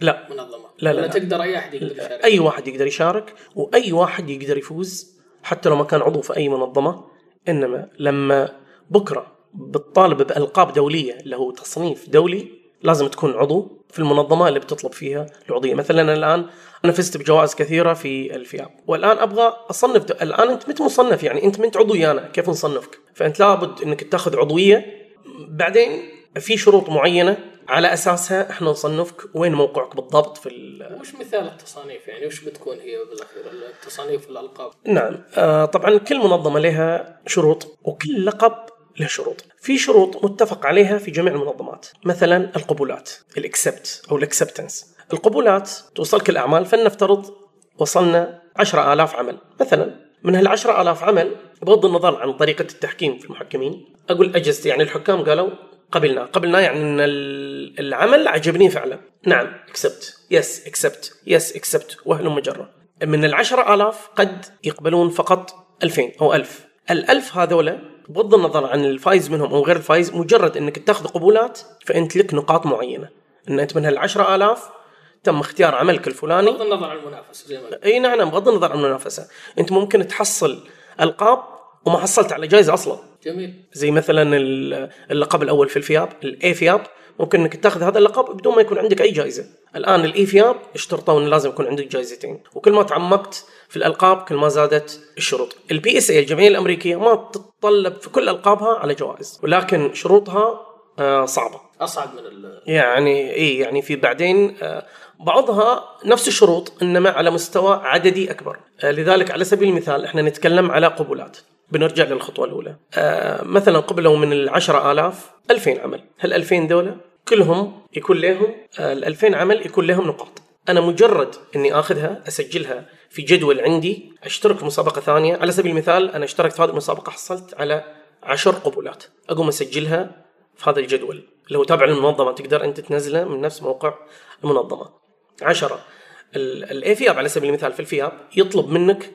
لا. المنظمة. لا، لا، لا. تقدر أي أحد يقدر يشارك. أي واحد يقدر يشارك وأي واحد يقدر يفوز حتى لو ما كان عضو في أي منظمة إنما لما بكرة بتطالب بألقاب دولية اللي هو تصنيف دولي لازم تكون عضو في المنظمة اللي بتطلب فيها العضوية. مثلا أنا الآن أنا فزت بجوائز كثيرة في الفياب والآن أبغى أصنف د... الآن أنت مت مصنف يعني؟ أنت منت عضو ويانا كيف نصنفك؟ فأنت لابد أنك تأخذ عضوية. بعدين في شروط معينة على أساسها إحنا نصنفك. وين موقعك بالضبط في ال... وش مثال التصانيف يعني؟ وش بتكون هي بالأخير؟ التصانيف الألقاب. نعم. آه طبعا كل منظمة لها شروط وكل لقب له شروط. في شروط متفق عليها في جميع المنظمات. مثلا القبولات ال accept أو ال acceptance القبولات توصلك الأعمال فلنفترض وصلنا عشرة آلاف عمل. مثلا من هالعشرة آلاف عمل بغض النظر عن طريقة التحكيم في المحكمين أقول أجزت يعني الحكام قالوا قبلنا. قبلنا يعني إن ال- العمل عجبني فعلا. نعم accept yes accept yes accept وهلم جرة؟ من العشرة آلاف قد يقبلون فقط ألفين أو ألف. الألف هذولا بغض النظر عن الفايز منهم أو غير الفايز مجرد أنك تأخذ قبولات فأنت لك نقاط معينة. أن أنت من هالعشرة آلاف تم اختيار عملك الفلاني. بغض النظر عن المنافسة زي ما إي نعم بغض النظر عن المنافسة. أنت ممكن تحصل ألقاب وما حصلت على جائزة أصلا. جميل. زي مثلا ال- اللقب الأول في الفياب ال AFIAP. ممكن إنك تاخذ هذا اللقب بدون ما يكون عندك أي جائزة. الآن ال AFIAP اشترطوا انه لازم يكون عندك جائزتين. وكل ما تعمقت في الألقاب كل ما زادت الشروط. ال PSA الجمعية الأمريكية ما تتطلب في كل ألقابها على جوائز ولكن شروطها آه، صعبة. أصعب من ال يعني إي يعني في بعدين آه، بعضها نفس الشروط إنما على مستوى عددي أكبر. آه، لذلك على سبيل المثال إحنا نتكلم على قبولات. بنرجع للخطوة الأولى. آه، مثلا قبلوا من العشرة آلاف 2000 عمل. هل 2000 دولة كلهم يكون لهم ال 2000 عمل يكون لهم نقاط. أنا مجرد إني آخذها أسجلها في جدول عندي أشترك في مسابقة ثانية. على سبيل المثال أنا اشتركت في هذه المسابقة حصلت على عشر قبولات. أقوم أسجلها في هذا الجدول. اللي هو تابع للمنظمة تقدر أنت تنزله من نفس موقع المنظمة. عشرة. الافياب على سبيل المثال في الفياب يطلب منك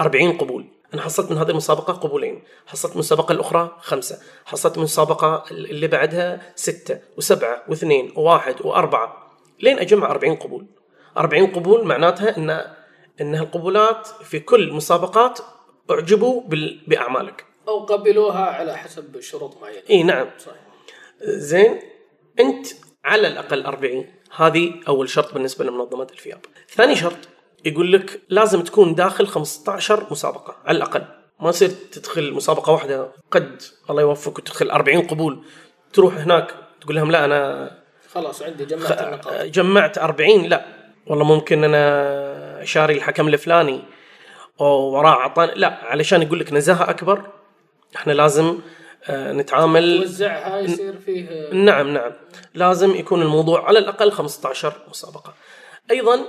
40 قبول. أنا حصلت من هذه المسابقة قبولين. حصلت المسابقه الأخرى خمسة. حصلت من المسابقه اللي بعدها ستة وسبعة واثنين وواحد وأربعة. لين أجمع 40 قبول. 40 قبول معناتها إن إن القبولات في كل مسابقات أعجبوا بأعمالك. أو قبلوها على حسب شروط معينة. إي نعم. صحيح. زين أنت على الأقل 40 هذه أول شرط بالنسبة لمنظمة الفياب. ثاني شرط يقول لك لازم تكون داخل 15 مسابقة على الأقل. ما يصير تدخل مسابقة واحدة قد الله يوفقك وتدخل 40 قبول. تروح هناك تقول لهم لا أنا خلاص عندي جمعت النقاط. جمعت 40 لا. والله ممكن أنا شاري الحكم الفلاني ووراه عطاني لا. علشان يقول لك نزاهة أكبر إحنا لازم آه، نتعامل. توزعها يصير فيه نعم نعم. لازم يكون الموضوع على الأقل 15 مسابقة. أيضا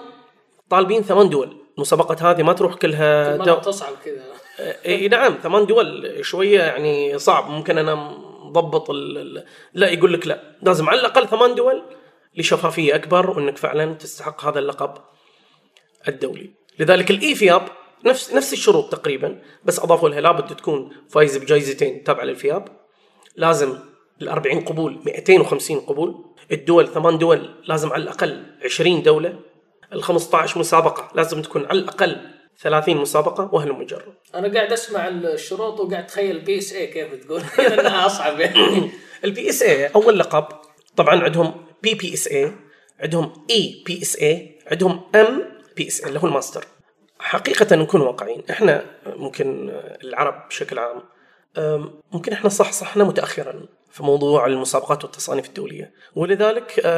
طالبين ثمان دول. المسابقات هذه ما تروح كلها دو... تصعب كذا. إي نعم ثمان دول شوية يعني صعب. ممكن أنا مضبط ال... لا يقول لك لا. لازم على الأقل ثمان دول لشفافية أكبر وإنك فعلا تستحق هذا اللقب الدولي. لذلك ال EFIAP نفس نفس الشروط تقريبا بس أضافوا لها لابد تكون فايز بجائزتين تابعة للفياب. لازم ال 40 قبول 250 قبول. الدول ثمان دول لازم على الأقل 20 دولة. ال 15 مسابقة. لازم تكون على الأقل 30 مسابقة وهل مجرد أنا قاعد أسمع الشروط وقاعد أتخيل PSA كيف تقول. إنها أصعب يعني. ال PSA أول لقب طبعا عندهم PPSA عندهم APSA عندهم MPSA اللي هو الماستر. حقيقة نكون واقعيين. إحنا ممكن العرب بشكل عام ممكن إحنا صح صحنا متاخرا. في موضوع المسابقات والتصانيف الدولية. ولذلك أم،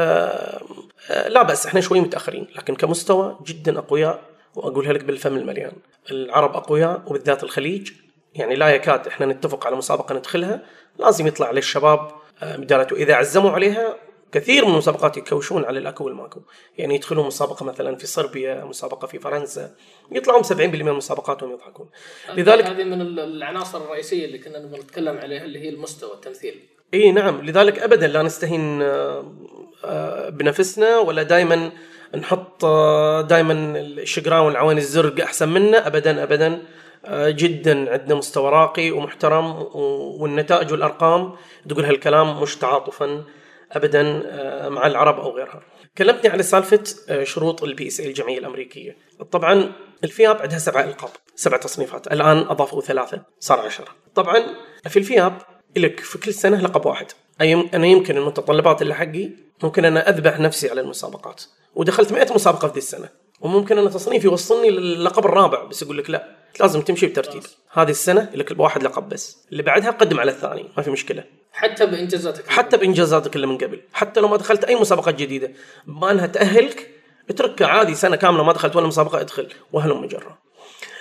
أه، لا بأس إحنا شوي متأخرين لكن كمستوى جدا أقوياء وأقولها لك بالفم المليان. العرب أقوياء وبالذات الخليج. يعني لا يكاد إحنا نتفق على مسابقة ندخلها. لازم يطلع للشباب أه، مدارته إذا عزموا عليها كثير من المسابقات يكوشون على الأكو والماكو. يعني يدخلون مسابقة مثلا في صربيا مسابقة في فرنسا. يطلعون 70% من المسابقات وهم يضحكون لذلك هذه من ال- العناصر الرئيسية اللي كنا نتكلم عليها اللي هي المستوى التمثيل. إي نعم لذلك ابدا لا نستهين آه، آه، بنفسنا ولا دائما نحط دائما الشقراء والعيون الزرق أحسن منا ابدا ابدا آه، جدا عندنا مستوى راقي ومحترم والنتائج والأرقام تقول هالكلام مش تعاطفا ابدا آه، مع العرب أو غيرها. كلمتني على سالفة آه، شروط ال PSA الجمعية الأمريكية. طبعا ال FIAP عندها سبع إلقاب، سبع تصنيفات، الآن أضافوا ثلاثة صار عشرة. طبعا في ال FIAP لك في كل سنة لقب واحد. أنا يمكن المتطلبات اللي حقي ممكن أنا أذبح نفسي على المسابقات. ودخلت 100 مسابقة في ذي السنة. وممكن أنا تصنيفي يوصلني للقب الرابع بس يقول لك لا. لازم تمشي بترتيب. هذه السنة لك واحد لقب بس. اللي بعدها قدم على الثاني. ما في مشكلة. حتى بإنجازاتك. حتى بإنجازاتك اللي من قبل. حتى لو ما دخلت أي مسابقات جديدة. بما انها تأهلك اتركها عادي سنة كاملة ما دخلت ولا مسابقة ادخل. وهلم مجرى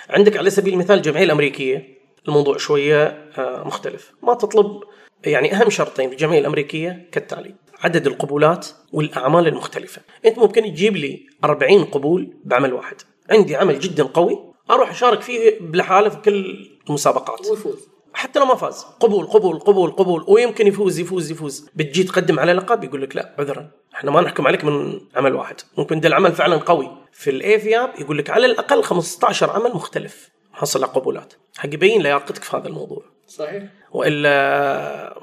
عندك على سبيل المثال الجمعيه الأمريكية. الموضوع شوية آه، مختلف. ما تطلب يعني أهم شرطين في الجمعية الأمريكية كالتالي عدد القبولات والأعمال المختلفة. أنت ممكن تجيب لي 40 قبول بعمل واحد. عندي عمل جدا قوي أروح أشارك فيه بلحاله في كل المسابقات. ويفوز. حتى لو ما فاز. قبول قبول قبول قبول. ويمكن يفوز يفوز يفوز. بتجي تقدم على لقب يقول لك لا عذرا. إحنا ما نحكم عليك من عمل واحد. ممكن ده العمل فعلا قوي. في الإيفياب يقول لك على الأقل 15 عمل مختلف. حصل على قبولات. حق يبين لياقتك في هذا الموضوع. صحيح. وإلا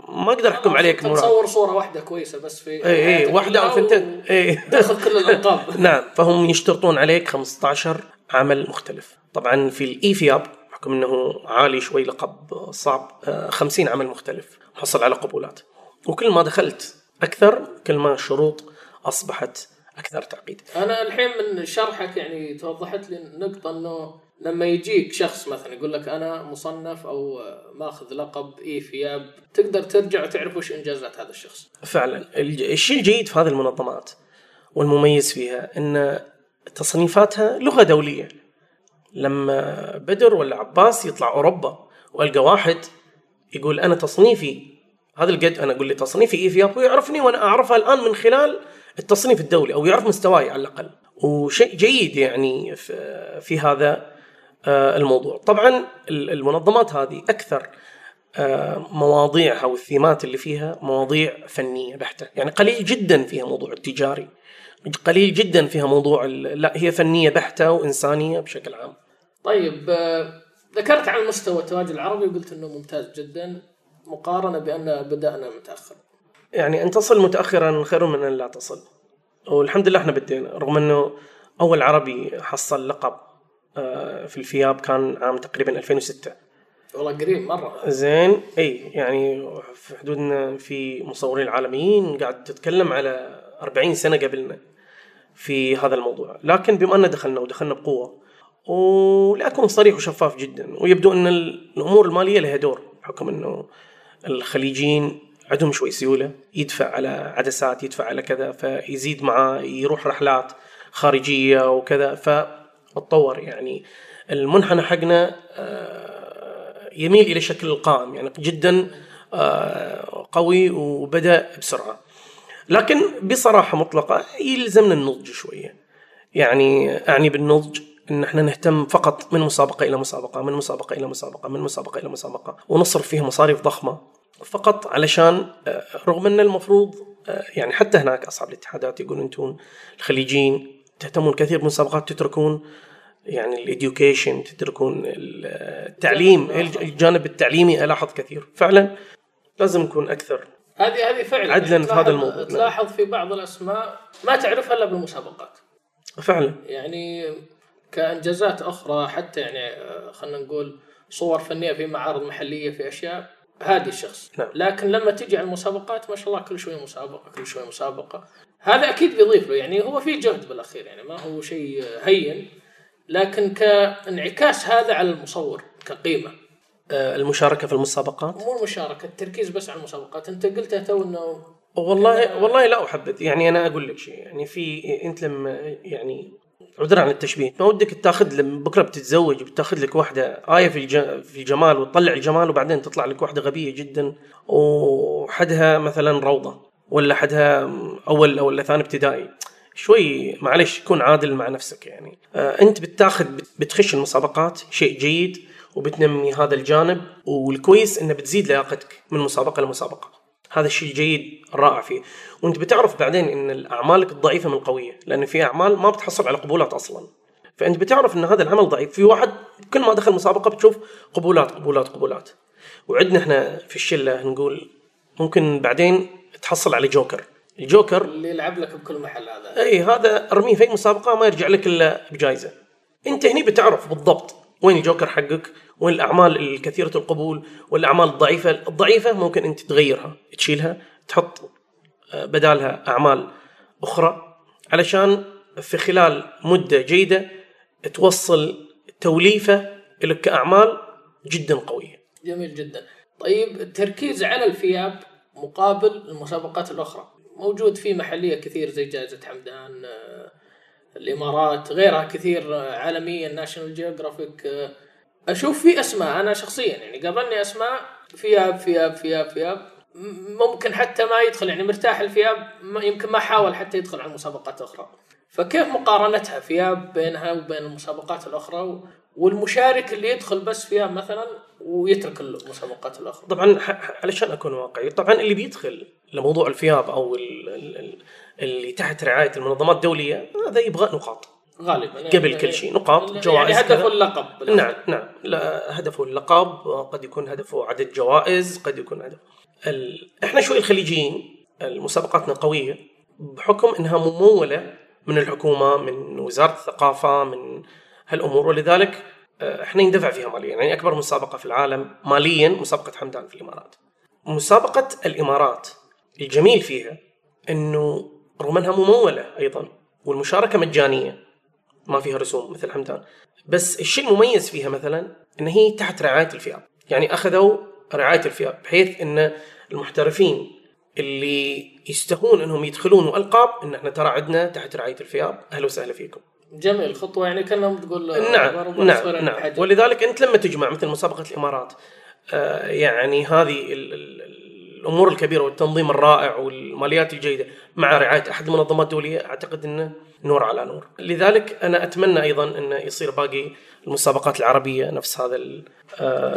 ما أقدر أحكم عليك مراد تصور صورة واحدة كويسة بس في اي اي واحدة أو ثنتين. اي تأخذ كل الألقاب. نعم فهم يشترطون عليك 15 عمل مختلف. طبعا في الإيفياب بحكم إنه عالي شوي لقب صعب آه، 50 عمل مختلف حصل على قبولات. وكل ما دخلت أكثر كل ما الشروط أصبحت أكثر تعقيد. أنا الحين من شرحك يعني توضحت لي نقطة إنه لما يجيك شخص مثلا يقول لك أنا مصنف أو ماخذ لقب إي فياب تقدر ترجع وتعرف وش إنجازات هذا الشخص. فعلا. الشيء الجيد في هذه المنظمات والمميز فيها إن تصنيفاتها لغة دولية. لما بدر ولا عباس يطلع أوروبا وألقى واحد يقول أنا تصنيفي هذا القد أنا أقول لي تصنيفي ايفياب ويعرفني وأنا أعرفها الآن من خلال التصنيف الدولي أو يعرف مستواي على الأقل. وشيء جيد يعني في, هذا الموضوع. طبعا ال- المنظمات هذه أكثر آه، مواضيعها والثيمات اللي فيها مواضيع فنية بحتة. يعني قليل جدا فيها موضوع التجاري. قليل جدا فيها موضوع لا هي فنية بحتة وإنسانية بشكل عام. طيب آه، ذكرت عن مستوى التواجد العربي وقلت إنه ممتاز جدا مقارنة بأن بدأنا متاخر يعني أن تصل متاخرا خير من أن لا تصل. والحمد لله إحنا بدينا رغم إنه أول عربي حصل لقب آه، في الفياب كان عام تقريبا 2006 والله قريب مرة. زين إي يعني في حدودنا في مصورين عالميين قاعد تتكلم على 40 سنة قبلنا في هذا الموضوع. لكن بما ان دخلنا ودخلنا بقوة ولأكون صريح وشفاف جدا ويبدو إن الأمور المالية لها دور بحكم إنه الخليجيين عندهم شوي سيولة يدفع على عدسات يدفع على كذا فيزيد معاه يروح رحلات خارجية وكذا فتطور يعني المنحنى حقنا آه، يميل إلى شكل القائم يعني جدا آه، قوي وبدأ بسرعة. لكن بصراحة مطلقة يلزمنا النضج شوية. يعني أعني بالنضج إن إحنا نهتم فقط من مسابقة إلى مسابقة من مسابقة إلى مسابقة من مسابقة إلى مسابقة ونصرف فيها مصاريف ضخمة فقط علشان آه، رغم أن المفروض يعني حتى هناك أصحاب الاتحادات يقولون أنتم الخليجيين تهتمون كثير بالمسابقات تتركون يعني الإديوكيشن تتركون التعليم الجانب التعليمي ألاحظ كثير. فعلا لازم نكون أكثر هذه هذه فعلا. عدلاً في هذا الموضوع. تلاحظ في بعض الأسماء ما تعرفها إلا بالمسابقات. فعلا. يعني كإنجازات أخرى حتى يعني آه، خلينا نقول صور فنية في معارض محلية في أشياء هادي الشخص. نعم. لكن لما تجي على المسابقات ما شاء الله كل شوي مسابقة كل شوي مسابقة. هذا أكيد بيضيف له يعني هو في جهد بالأخير يعني ما هو شيء هين لكن كانعكاس هذا على المصور كقيمة. آه، المشاركة في المسابقات؟ مو المشاركة التركيز بس على المسابقات. أنت قلت تو إنه والله والله لا احبذ يعني أنا أقول لك شيء يعني في أنت لما يعني عذرا عن التشبيه ما ودك تاخذ لما بكرة بتتزوج وبتاخذ لك واحدة آية في في الجمال وتطلع الجمال وبعدين تطلع لك واحدة غبية جدا وحدها مثلا روضة. ولا حدها أول أو ولا ثاني ابتدائي. شوي معلش كون عادل مع نفسك يعني. آه أنت بتاخذ بتخش المسابقات شيء جيد وبتنمي هذا الجانب والكويس إنه بتزيد لياقتك من مسابقة لمسابقة. هذا الشيء الجيد الرائع فيه. وأنت بتعرف بعدين إن اعمالك الضعيفة من القويه لأن في أعمال ما بتحصل على قبولات أصلا. فأنت بتعرف إن هذا العمل ضعيف. في واحد كل ما دخل مسابقة بتشوف قبولات قبولات قبولات. وعندنا إحنا في الشلة نقول ممكن بعدين تحصل على جوكر. الجوكر اللي يلعب لك بكل محل هذا. إي هذا ارميه في أي مسابقة ما يرجع لك إلا بجائزة. أنت هني بتعرف بالضبط وين الجوكر حقك وين الأعمال الكثيرة القبول والأعمال الضعيفة. الضعيفة ممكن أنت تغيرها تشيلها تحط آه، بدالها أعمال أخرى علشان في خلال مدة جيدة توصل توليفة لك كأعمال جدا قوية. جميل جدا. طيب التركيز على ال FIAP مقابل المسابقات الأخرى. موجود في محلية كثير زي جائزة حمدان آه، الإمارات غيرها كثير عالميا National Geographic أشوف في أسماء. أنا شخصيا يعني قابلني أسماء فياب فياب فياب فياب م- ممكن حتى ما يدخل يعني مرتاح الفياب يمكن ما حاول حتى يدخل على مسابقات أخرى. فكيف مقارنتها فياب بينها وبين المسابقات الأخرى و- والمشارك اللي يدخل بس فياب مثلا؟ ويترك المسابقات الأخرى. طبعا علشان أكون واقعي طبعا اللي بيدخل لموضوع الفياب أو ال- ال- ال- اللي تحت رعاية المنظمات الدولية هذا يبغى نقاط. غالبا. قبل كل شيء، نقاط، جوائز يعني هدفه. اللقب. نعم نعم. لا هدفه اللقب قد يكون هدفه عدد جوائز قد يكون هدف ال... إحنا شوي الخليجيين مسابقاتنا قوية بحكم إنها ممولة من الحكومة من وزارة الثقافة من هالأمور. ولذلك إحنا يندفع فيها ماليا. يعني أكبر مسابقة في العالم ماليا مسابقة حمدان في الإمارات. مسابقة الإمارات الجميل فيها إنه رغم انها ممولة أيضا والمشاركة مجانية ما فيها رسوم مثل حمدان. بس الشيء المميز فيها مثلا إن هي تحت رعاية الفياب يعني أخذوا رعاية الفياب بحيث إن المحترفين اللي يستهون إنهم يدخلون وألقاب إن إحنا ترى عندنا تحت رعاية الفياب أهلا وسهلا فيكم. جميل خطوه يعني كانهم تقول نعم ضربة نعم نعم بحجر. ولذلك أنت لما تجمع مثل مسابقة الإمارات آه، يعني هذه ال- ال- الأمور الكبيرة والتنظيم الرائع والماليات الجيدة مع رعاية أحد المنظمات الدولية أعتقد إنه نور على نور. لذلك أنا أتمنى أيضا إنه يصير باقي المسابقات العربية نفس هذا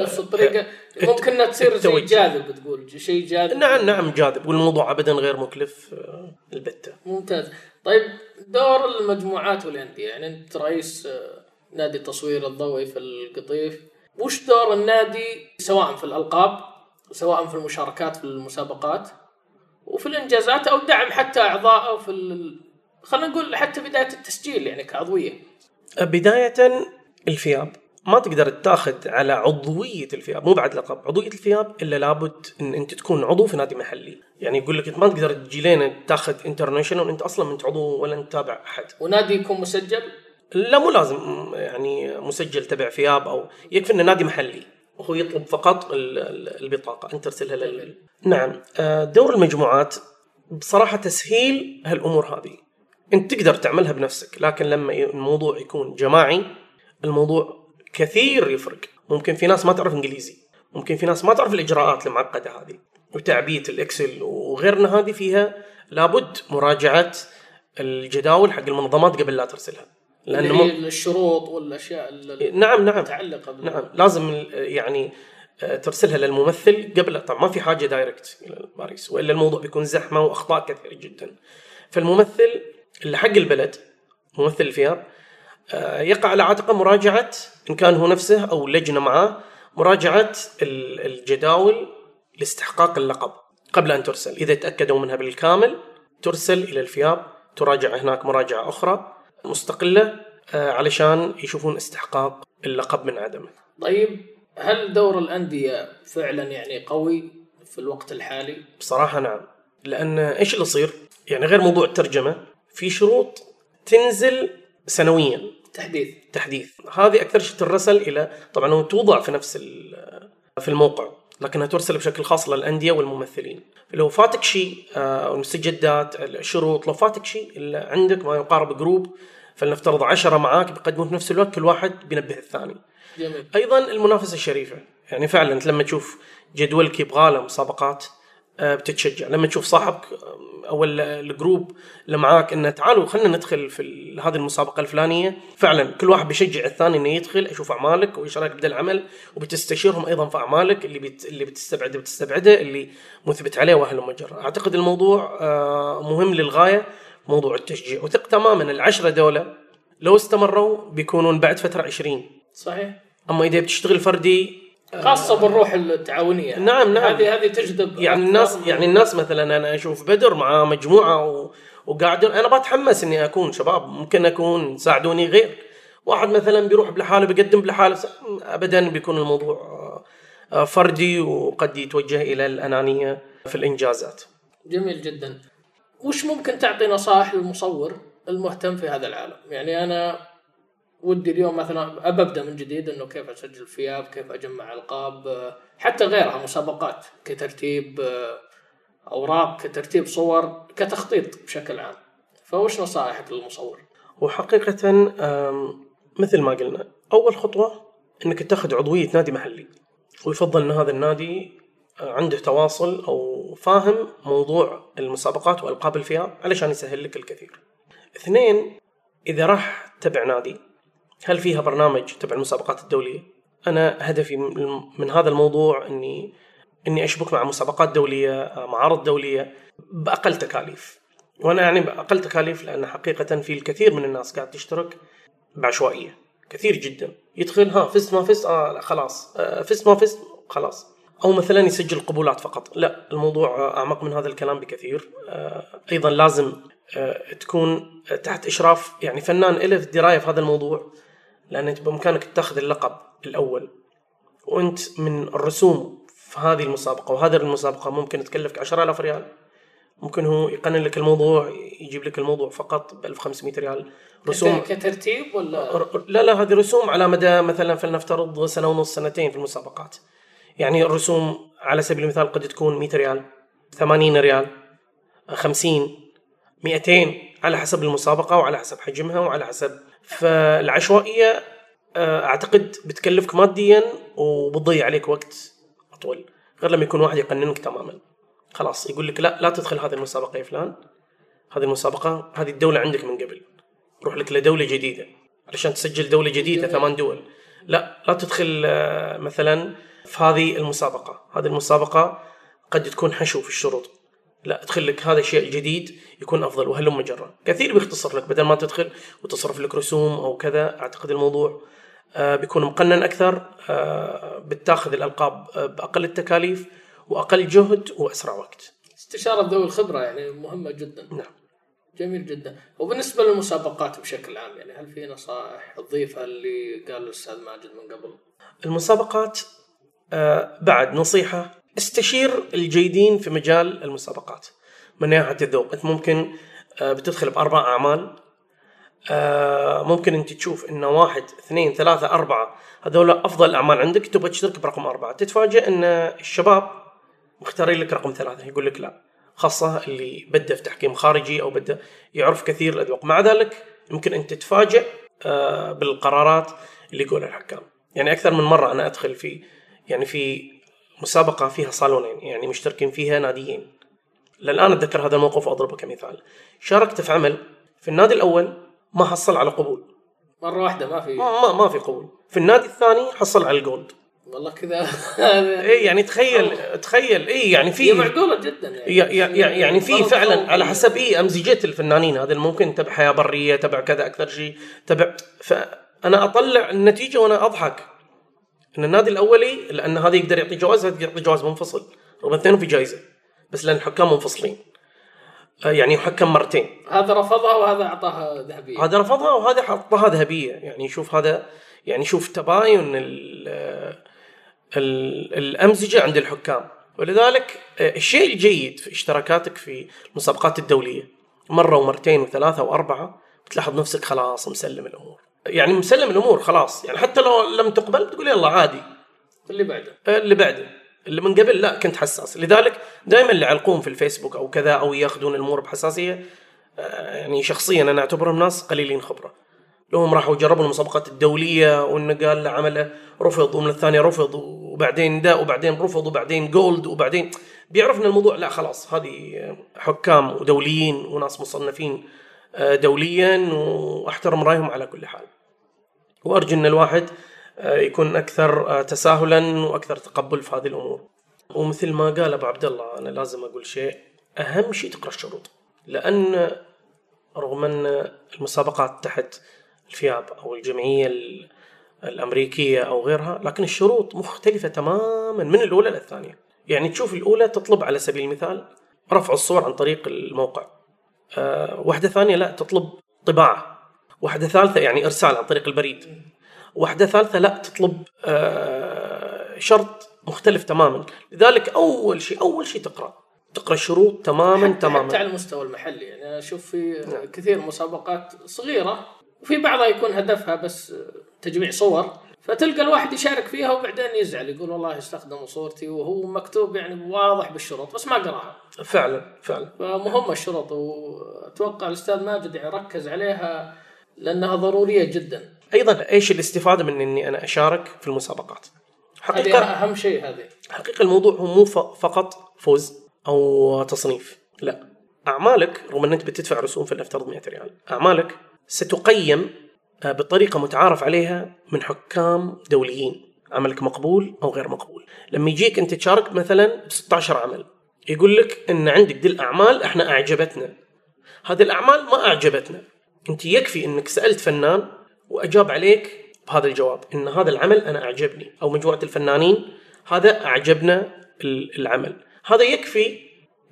نفس الطريقة ممكن إنها تصير شيء. جاذب تقول شيء جاذب نعم نعم جاذب والموضوع ابدا غير مكلف آه، البتة. ممتاز طيب دور المجموعات والأندية يعني أنت رئيس آه، نادي التصوير الضوئي في القطيف وش دور النادي سواء في الألقاب سواء في المشاركات في المسابقات وفي الإنجازات أو دعم حتى اعضائه في ال... خلينا نقول حتى بداية التسجيل يعني كعضوية. بداية ال FIAP. ما تقدر تاخذ على عضوية ال FIAP. مو بعد لقب. عضوية ال FIAP إلا لابد أن أنت تكون عضو في نادي محلي. يعني يقول لك أنت ما تقدر تجي لنا تاخذ international وأنت أصلا ما أنت عضو ولا أنت تابع أحد. ونادي يكون مسجل؟ لا مو لازم يعني مسجل تبع FIAP أو يكفي أنه نادي محلي. وهو يطلب فقط ال- ال- البطاقة أنت ترسلها لل نعم. آه، دور المجموعات بصراحة تسهيل هالأمور هذه. أنت تقدر تعملها بنفسك لكن لما الموضوع يكون جماعي الموضوع كثير يفرق. ممكن في ناس ما تعرف إنجليزي ممكن في ناس ما تعرف الإجراءات المعقدة هذه وتعبئه الإكسل وغيرنا هذه فيها لابد مراجعة الجداول حق المنظمات قبل لا ترسلها. لأنه. الشروط والأشياء اللي نعم نعم. متعلقه بال... نعم. لازم يعني آه، ترسلها للممثل قبل. طبعا ما في حاجة دايركت إلى باريس وإلا الموضوع بيكون زحمة وأخطاء كثيرة جدا. فالممثل اللي حق البلد ممثل الفياب آه، يقع على عاتقه مراجعة إن كان هو نفسه أو لجنة معاه مراجعة ال- الجداول لاستحقاق اللقب قبل أن ترسل. إذا تأكدوا منها بالكامل ترسل إلى الفياب تراجع هناك مراجعة أخرى. مستقلة آه، علشان يشوفون استحقاق اللقب من عدمه طيب هل دور الأندية فعلا يعني قوي في الوقت الحالي؟ بصراحة نعم. لأن إيش اللي يصير؟ يعني غير موضوع الترجمة في شروط تنزل سنويا. تحديث. تحديث. هذه أكثر شيء ترسل إلى طبعا هو توضع في نفس في الموقع لكنها ترسل بشكل خاص للأندية والممثلين. لو فاتك شيء آه، المستجدات الشروط لو فاتك شيء عندك ما يقارب group فلنفترض عشرة معاك بيقدمون في نفس الوقت كل واحد بينبه الثاني. جميل. أيضا المنافسة الشريفة. يعني فعلا أنت لما تشوف جدولك يبغى له مسابقات بتتشجع. لما تشوف صاحبك آه، أو ال- ال group اللي معاك إنه تعالوا خلينا ندخل في هذه المسابقة الفلانية. فعلا كل واحد بيشجع الثاني إنه يدخل أشوف أعمالك وإيش رأيك بدأ العمل وبتستشيرهم أيضا في أعمالك اللي بت... اللي بتستبعده بتستبعده اللي مثبت عليه واهل مجرى. أعتقد الموضوع آه، مهم للغاية موضوع التشجيع. وثق تماما العشرة دولة لو استمروا بيكونون بعد فترة 20 صحيح. أما إذا بتشتغل فردي خاصة بالروح التعاونية. نعم، نعم. هذه هذه تجذب يعني الناس. يعني الناس مثلا أنا أشوف بدر مع مجموعة و... وقاعد أنا بتحمس إني أكون شباب ممكن أكون ساعدوني غير. واحد مثلا بيروح بلحاله بيقدم بلحاله ابدا بيكون الموضوع آه، فردي وقد يتوجه إلى الأنانية في الإنجازات. جميل جدا. وش ممكن تعطي نصائح للمصور المهتم في هذا العالم؟ يعني أنا ودي اليوم مثلا أبدأ من جديد إنه كيف أسجل فياب كيف أجمع ألقاب حتى غيرها مسابقات كترتيب أوراق كترتيب صور كتخطيط بشكل عام. فوش نصائحك للمصور؟ وحقيقة مثل ما قلنا أول خطوة أنك تأخذ عضوية نادي محلي ويفضل أن هذا النادي آه، عنده تواصل أو فاهم موضوع المسابقات وألقاب الفئام علشان يسهل لك الكثير. اثنين إذا راح تبع نادي هل فيها برنامج تبع المسابقات الدولية؟ أنا هدفي من هذا الموضوع أني أني أشبك مع مسابقات دولية آه، معارض دولية بأقل تكاليف. وأنا يعني بأقل تكاليف لأن حقيقة في الكثير من الناس قاعد تشترك بعشوائية. كثير جدا. يدخل ها فزت ما فزت آه لا خلاص. آه فزت ما فزت خلاص. أو مثلا يسجل قبولات فقط. لا الموضوع أعمق من هذا الكلام بكثير. آه أيضا لازم آه تكون تحت إشراف يعني فنان له دراية في هذا الموضوع. لأن انت بإمكانك تاخذ اللقب الأول. وأنت من الرسوم في هذه المسابقة وهذه المسابقة ممكن تكلفك 10000 ريال. ممكن هو يقنن لك الموضوع يجيب لك الموضوع فقط ب 1500 ريال. رسوم كت- كترتيب ولا؟ لا لا هذه رسوم على مدى مثلا فلنفترض سنة ونص سنتين في المسابقات. يعني الرسوم على سبيل المثال قد تكون 100 ريال 80 ريال 50 200 على حسب المسابقة وعلى حسب حجمها وعلى حسب فالعشوائية آه، أعتقد بتكلفك ماديا وبتضيع عليك وقت أطول غير لما يكون واحد يقننك تماما. خلاص يقول لك لا لا تدخل هذه المسابقة يا فلان. هذه المسابقه هذه الدولة عندك من قبل. روح لك لدولة جديدة علشان تسجل دولة جديدة ثمان دول. لا لا تدخل آه، مثلا في هذه المسابقة. هذه المسابقة قد تكون حشو في الشروط. لا ادخل لك هذا شيء جديد يكون أفضل وهلم جرا كثير بيختصر لك بدل ما تدخل وتصرف لك رسوم أو كذا أعتقد الموضوع آه، بيكون مقنن أكثر آه، بتاخذ الألقاب آه، بأقل التكاليف وأقل جهد وأسرع وقت. استشارة ذوي الخبرة يعني مهمة جدا. نعم. جميل جدا. وبالنسبة للمسابقات بشكل عام يعني هل في نصائح تضيفها اللي قال الأستاذ ماجد من قبل؟ المسابقات بعد نصيحة استشير الجيدين في مجال المسابقات. من ناحية الذوق. أنت ممكن آه، بتدخل بأربع أعمال. آه، ممكن أنت تشوف إن واحد اثنين ثلاثة أربعة هذول أفضل أعمال عندك تبغى تشترك برقم أربعة. تتفاجئ إن الشباب مختارين لك رقم ثلاثة. يقول لك لا. خاصة اللي بده في تحكيم خارجي أو بده يعرف كثير الأذواق. مع ذلك يمكن أن تتفاجئ آه، بالقرارات اللي يقولها الحكام. يعني أكثر من مرة أنا أدخل في يعني في مسابقة فيها صالونين يعني مشتركين فيها ناديين. للآن أتذكر هذا الموقف وأضربه كمثال. شاركت في عمل في النادي الأول ما حصل على قبول. مرة واحدة ما في. ما, ما, ما في قبول. في النادي الثاني حصل على الجولد. والله كذا. اي يعني تخيل تخيل. اي يعني في معقولة جدا يعني. يا- يعني في فعلا. على حسب اي أمزجة الفنانين هذا ممكن تبع حياة برية تبع كذا أكثر شيء تبع فانا أطلع النتيجة وأنا أضحك. إن النادي الأولي لأن هذا يقدر يعطي جوائز هذا يعطي جوائز منفصل. رغم اثنين في جائزه بس لأن الحكام منفصلين. آه، يعني حكم مرتين. هذا رفضها وهذا أعطاها ذهبية. هذا رفضها وهذا حطها ذهبية. يعني شوف هذا يعني شوف تباين ال- ال- الأمزجة عند الحكام. ولذلك آه، الشيء الجيد في اشتراكاتك في المسابقات الدولية مرة ومرتين وثلاثة وأربعة بتلاحظ نفسك خلاص مسلم الأمور. يعني مسلم الأمور خلاص. يعني حتى لو لم تقبل بتقول يلا عادي. اللي بعده. اللي بعده. اللي من قبل لا كنت حساس. لذلك دائما اللي يعلقون في الفيسبوك أو كذا أو يأخذون الأمور بحساسية آه، يعني شخصيا أنا أعتبرهم ناس قليلين خبرة. لهم راحوا جربوا المسابقات الدولية وإنه قال عمله رفض ومن الثانية رفض وبعدين ده وبعدين رفض وبعدين جولد وبعدين بيعرف ان الموضوع. لا خلاص هذه حكام ودوليين وناس مصنفين. آه، دوليا وأحترم رأيهم على كل حال وأرجو إن الواحد آه، يكون أكثر آه، تساهلا وأكثر تقبل في هذه الأمور. ومثل ما قال أبو عبد الله أنا لازم أقول شيء أهم شيء تقرأ الشروط لأن رغم أن المسابقات تحت الفياب أو الجمعية ال- الأمريكية أو غيرها لكن الشروط مختلفة تماما من الأولى للثانية. يعني تشوف الأولى تطلب على سبيل المثال رفع الصور عن طريق الموقع. أه واحدة ثانية لا تطلب طباعة. واحدة ثالثة يعني إرسال عن طريق البريد. واحدة ثالثة لا تطلب آه، شرط مختلف تماما. لذلك أول شيء أول شيء تقرأ. تقرأ الشروط تماما حتى, حتى تماما على المستوى المحلي. يعني أنا أشوف في كثير مسابقات صغيرة وفي بعضها يكون هدفها بس تجميع صور. فتلقى الواحد يشارك فيها وبعدين يزعل يقول والله استخدموا صورتي وهو مكتوب يعني واضح بالشروط بس ما قراها. فعلا فعلا. فمهمة الشروط وأتوقع الأستاذ ماجد يعني ركز عليها لأنها ضرورية جدا. أيضا إيش الاستفادة من إني أنا أشارك في المسابقات؟ هذه حقيقة أهم شيء هذه. حقيقة الموضوع هو مو فقط فوز أو تصنيف لا. أعمالك رغم أن أنت بتدفع رسوم فلنفترض 100 ريال أعمالك ستقيم بطريقة متعارف عليها من حكام دوليين عملك مقبول أو غير مقبول. لما يجيك أنت تشارك مثلا ب 16 عمل يقول لك أن عندك دي الأعمال إحنا أعجبتنا. هذه الأعمال ما أعجبتنا. أنت يكفي أنك سألت فنان وأجاب عليك بهذا الجواب أن هذا العمل أنا أعجبني أو مجموعة الفنانين هذا أعجبنا ال- العمل. هذا يكفي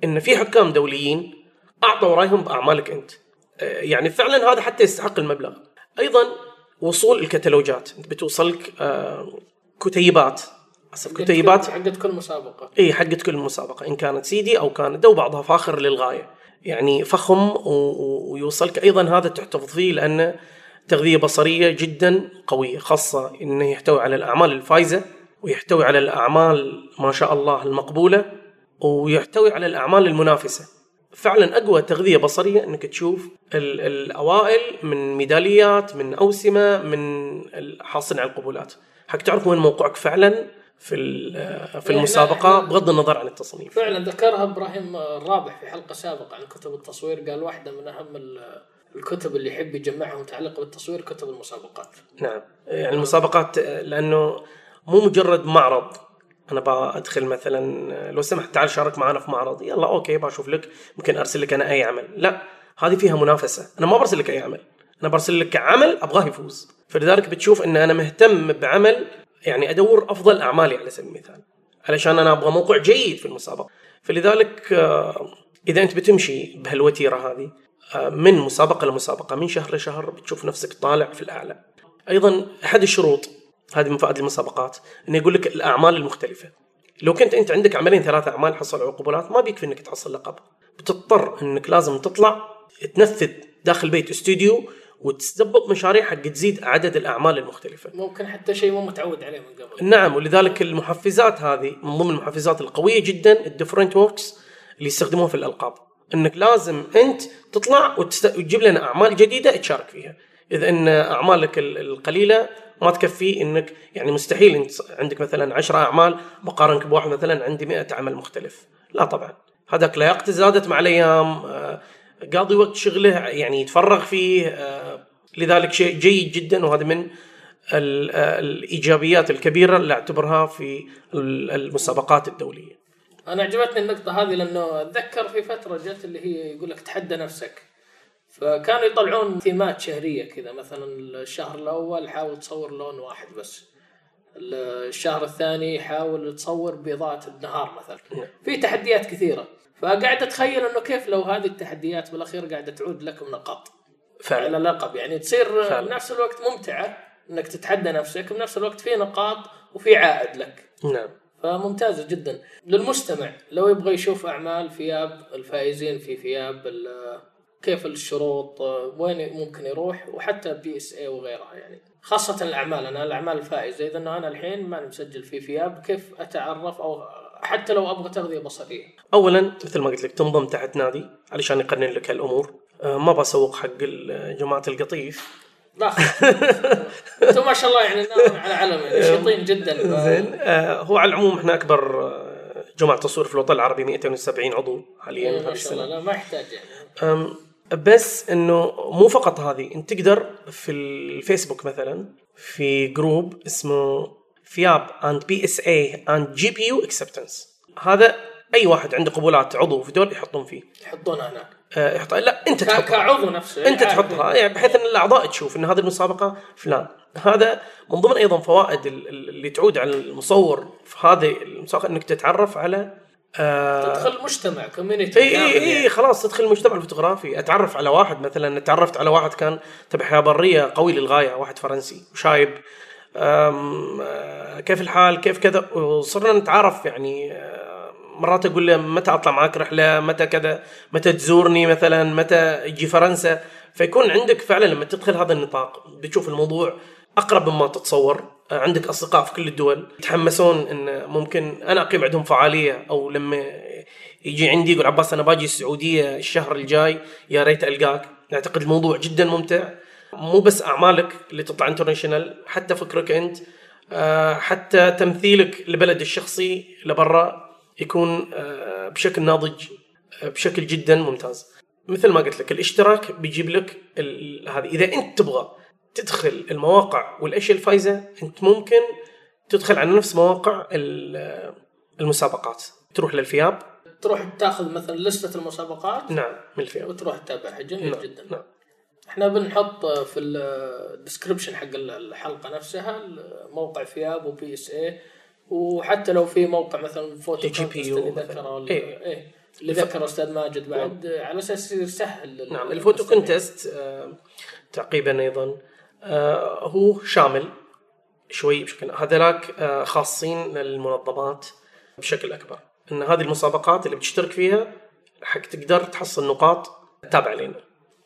أن في حكام دوليين أعطوا رأيهم بأعمالك أنت. آه، يعني فعلا هذا حتى يستحق المبلغ. أيضا وصول الكتالوجات أنت بتوصلك آه، كتيبات. أسف كتيبات. حقت كل مسابقة. إي حقت كل مسابقة إن كانت سيدي أو كانت أو بعضها فاخر للغاية. يعني فخم ويوصلك. أيضا هذا تحتفظ فيه لأنه تغذية بصرية جدا قوية خاصة إنه يحتوي على الأعمال الفايزة ويحتوي على الأعمال ما شاء الله المقبولة ويحتوي على الأعمال المنافسة. فعلا أقوى تغذية بصرية إنك تشوف ال- الأوائل من ميداليات من أوسمة من حاصلين على القبولات. حق تعرف وين موقعك فعلا في في يعني المسابقة بغض النظر عن التصنيف. فعلا ذكرها إبراهيم الرابح في حلقة سابقة عن كتب التصوير قال واحدة من أهم ال- الكتب اللي يحب يجمعها متعلقه بالتصوير كتب المسابقات. نعم. يعني المسابقات لأنه مو مجرد معرض. أنا بدخل مثلا لو سمحت تعال شارك معنا في معرض يلا أوكي بشوف لك ممكن أرسل لك أنا أي عمل. لا هذه فيها منافسة. أنا ما برسل لك أي عمل. أنا برسل لك عمل أبغاه يفوز. فلذلك بتشوف إن أنا مهتم بعمل يعني أدور أفضل أعمالي على سبيل المثال علشان أنا أبغى موقع جيد في المسابقة. فلذلك آه، إذا أنت بتمشي بهالوتيرة هذه آه، من مسابقة لمسابقة من شهر لشهر بتشوف نفسك طالع في الأعلى. أيضا أحد الشروط هذه من فوائد المسابقات إنه يقول لك الأعمال المختلفة. لو كنت أنت عندك عملين ثلاثة أعمال حصلوا على قبولات ما بيكفي إنك تحصل لقب. بتضطر إنك لازم تطلع تنفذ داخل بيت استوديو وتظبط مشاريع حق تزيد عدد الأعمال المختلفة. ممكن حتى شيء مو متعود عليه من قبل. نعم ولذلك المحفزات هذه من ضمن المحفزات القوية جدا ال different works اللي يستخدموها في الألقاب. إنك لازم أنت تطلع. وتجيب لنا أعمال جديدة تشارك فيها. إذا إن أعمالك ال- القليلة ما تكفي إنك يعني مستحيل انت عندك مثلا 10 أعمال بقارنك بواحد مثلا عندي 100 عمل مختلف. لا طبعا. هذاك لياقته زادت مع الأيام آه، قاضي وقت شغله يعني يتفرغ فيه آه، لذلك شيء جيد جدا وهذا من آه، الإيجابيات الكبيرة اللي أعتبرها في ال- المسابقات الدولية. أنا عجبتني النقطة هذه لأنه أتذكر في فترة جت اللي هي يقول لك تحدى نفسك. فكانوا يطلعون ثيمات شهرية كذا مثلا الشهر الأول حاول تصور لون واحد بس. الشهر الثاني حاول تصور بيضات النهار مثلا. في تحديات كثيرة. فقاعد أتخيل إنه كيف لو هذه التحديات بالأخير قاعدة تعود لكم نقاط فعلا. على لقب. يعني تصير فعلا. بنفس الوقت ممتعة إنك تتحدى نفسك بنفس الوقت في نقاط وفي عائد لك. نعم. فممتازة جدا. للمستمع لو يبغى يشوف أعمال فياب الفائزين في فياب ال- كيف الشروط وين ممكن يروح وحتى PSA وغيرها يعني. خاصة الأعمال أنا الأعمال الفائزة إذا أنا الحين ماني مسجل في FIAP كيف أتعرف؟ أو حتى لو أبغى تغذية بصرية. اولا مثل ما قلت لك تنضم تحت نادي علشان يقنن لك هالأمور. آه، ما بسوق حق جماعة القطيف. لا ما شاء الله يعني على علم يعني نشيطين جدا. ف- زين. آه، هو على العموم إحنا أكبر آه، جماعة تصوير في الوطن العربي 270 عضو حاليا هذه إيه، ما شاء الله. السنة. لا ما يحتاج يعني. بس إنه مو فقط هذه انت تقدر في الفيسبوك مثلا في group اسمه FIAP and PSA and GPU acceptance. هذا أي واحد عنده قبولات عضو في دول يحطون فيه. يحطونها هناك آه، يحط لا أنت تحطها. كعضو نفسه. أنت يعني تحطها يعني بحيث إن الأعضاء تشوف إن هذه المسابقة فلان. هذا من ضمن أيضا فوائد ال- ال- اللي تعود على المصور في هذه المسابقة إنك تتعرف على آه تدخل مجتمع community إي إي إي خلاص تدخل المجتمع الفوتوغرافي. أتعرف على واحد مثلا تعرفت على واحد كان تبع حياه بريه قوي للغاية واحد فرنسي وشايب. آه، كيف الحال؟ كيف كذا؟ وصرنا نتعارف يعني آه، مرات أقول له متى أطلع معك رحلة؟ متى كذا؟ متى تزورني مثلا؟ متى أجي فرنسا؟ فيكون عندك فعلا لما تدخل هذا النطاق بتشوف الموضوع أقرب مما تتصور. آه، عندك أصدقاء في كل الدول يتحمسون إن ممكن أنا أقيم عندهم فعالية أو لما يجي عندي يقول عباس أنا باجي السعودية الشهر الجاي يا ريت ألقاك. أعتقد الموضوع جدا ممتع. مو بس أعمالك اللي تطلع international حتى فكرك أنت آه، حتى تمثيلك لبلد الشخصي لبرا يكون آه، بشكل ناضج بشكل جدا ممتاز. مثل ما قلت لك الاشتراك بيجيب لك هذه. إذا أنت تبغى تدخل المواقع والأشياء الفايزة أنت ممكن تدخل على نفس مواقع ال- المسابقات. تروح لل FIAP. تروح تاخذ مثلا لستة المسابقات. نعم من ال FIAP. وتروح تتابعها. جميل نعم جدا. نعم. إحنا بنحط في ال description حق الحلقة نفسها موقع FIAP و PSA وحتى لو في موقع مثلا photo GPU contest اللي مثلاً. ذكره إيه. إيه. اللي ذكره أستاذ ماجد بعد على أساس يسهل نعم ال photo. contest آه، تعقيبا أيضا. هو شامل شوي بشكل هذولاك آه، خاصين للمنظمات بشكل أكبر. إن هذه المسابقات اللي بتشترك فيها حق تقدر تحصل نقاط تابع لنا.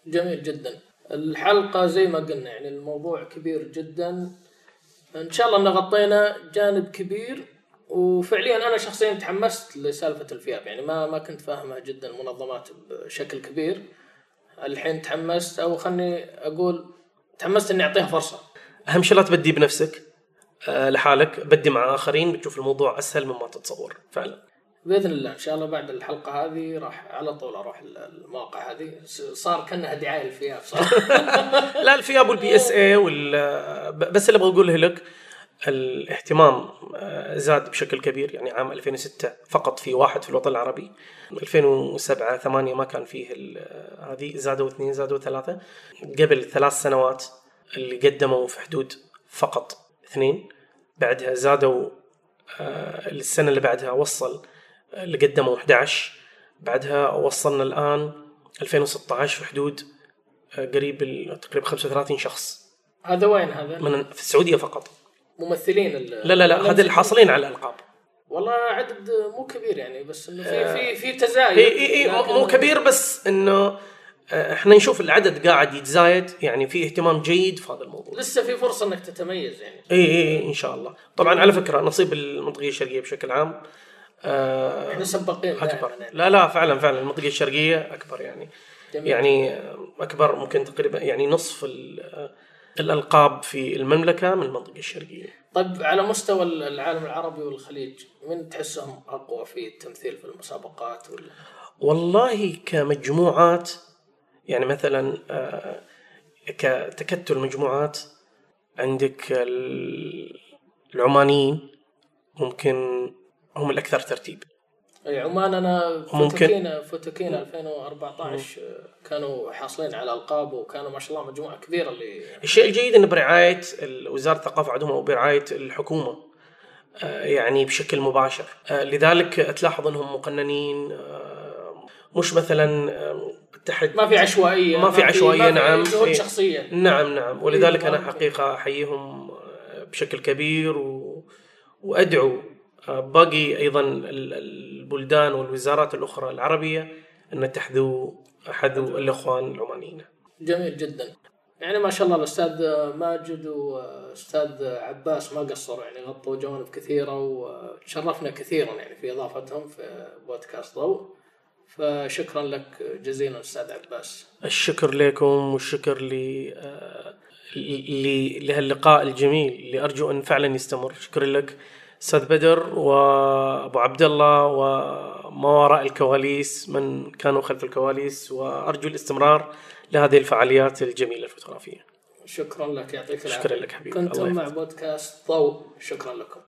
جميل جدا. الحلقة زي ما قلنا يعني الموضوع كبير جدا. إن شاء الله إن غطينا جانب كبير وفعليا أنا شخصيا تحمست لسالفة ال FIAP. يعني ما ما كنت فاهمها جدا المنظمات بشكل كبير. الحين تحمست أو خلني أقول تحمست إني أعطيها فرصة. أهم شيء لا تبدي بنفسك آه، لحالك بدي مع آخرين بتشوف الموضوع أسهل مما تتصور فعلا. بإذن الله إن شاء الله بعد الحلقة هذه راح على طول أروح المواقع هذه. صار كأنها دعاية ال FIAP صار لا ال FIAP وال PSA وال بس اللي أبغى أقوله لك الاهتمام آه، زاد بشكل كبير يعني عام 2006 فقط في واحد في الوطن العربي. 2007 8 ما كان فيه آه، هذه زادوا اثنين زادوا ثلاثة. قبل ثلاث سنوات اللي قدموا في حدود فقط اثنين. بعدها زادوا آه، السنة اللي بعدها وصل اللي قدموا 11 بعدها وصلنا الآن 2016 في حدود قريب تقريبا 35 شخص. هذا وين هذا؟ من في السعودية فقط. ممثلين ال- لا لا لا هذا اللي حاصلين على الألقاب. والله عدد مو كبير يعني بس إنه في في في تزايد. إي إي إي مو كبير بس إنه آه، إحنا نشوف العدد قاعد يتزايد يعني في اهتمام جيد في هذا الموضوع. لسه في فرصة إنك تتميز يعني. إي إي إن شاء الله. طبعا على فكرة نصيب المنطقة الشرقية بشكل عام آه، إحنا سباقين أكبر. يعني. لا لا فعلا فعلا المنطقة الشرقية أكبر يعني. جميل. يعني آه، أكبر ممكن تقريبا يعني نصف ال- الألقاب في المملكة من المنطقة الشرقية. طيب على مستوى العالم العربي والخليج من تحسهم أقوى في التمثيل في المسابقات ولا والله كمجموعات يعني مثلا آه، كتكتل مجموعات عندك ال- العمانيين ممكن هم الأكثر ترتيب. اي عمان أنا. فوتوكينا فوتوكينا 2014 كانوا حاصلين على ألقاب وكانوا ما شاء الله مجموعة كبيرة اللي الشيء الجيد انه برعاية وزارة الثقافة عندهم أو برعاية الحكومة آه، يعني بشكل مباشر آه، لذلك تلاحظ إنهم مقننين آه، مش مثلا آه، تحت ما في عشوائية ما في عشوائية، ما في نعم. جهود إيه. شخصيه نعم نعم ولذلك إيه، أنا. حقيقة أحييهم بشكل كبير و... وأدعو باقي أيضا ال- البلدان والوزارات الأخرى العربية أن تحذو حذو الإخوان العمانيين. جميل جدا. يعني ما شاء الله الأستاذ ماجد واستاذ عباس ما قصروا يعني غطوا جوانب كثيرة وتشرفنا كثيرا يعني في إضافتهم في بودكاست ضوء. فشكرا لك جزيلا أستاذ عباس. الشكر لكم والشكر ل آه، لهاللقاء الجميل. اللي ارجو أن فعلا يستمر. شكرا لك. أستاذ بدر وأبو عبد الله وما وراء الكواليس من كانوا خلف الكواليس وأرجو الاستمرار لهذه الفعاليات الجميلة الفوتوغرافية. شكرا لك يعطيك العافية. شكرا لك حبيبي. كنتم مع. بودكاست ضوء. شكرا لكم.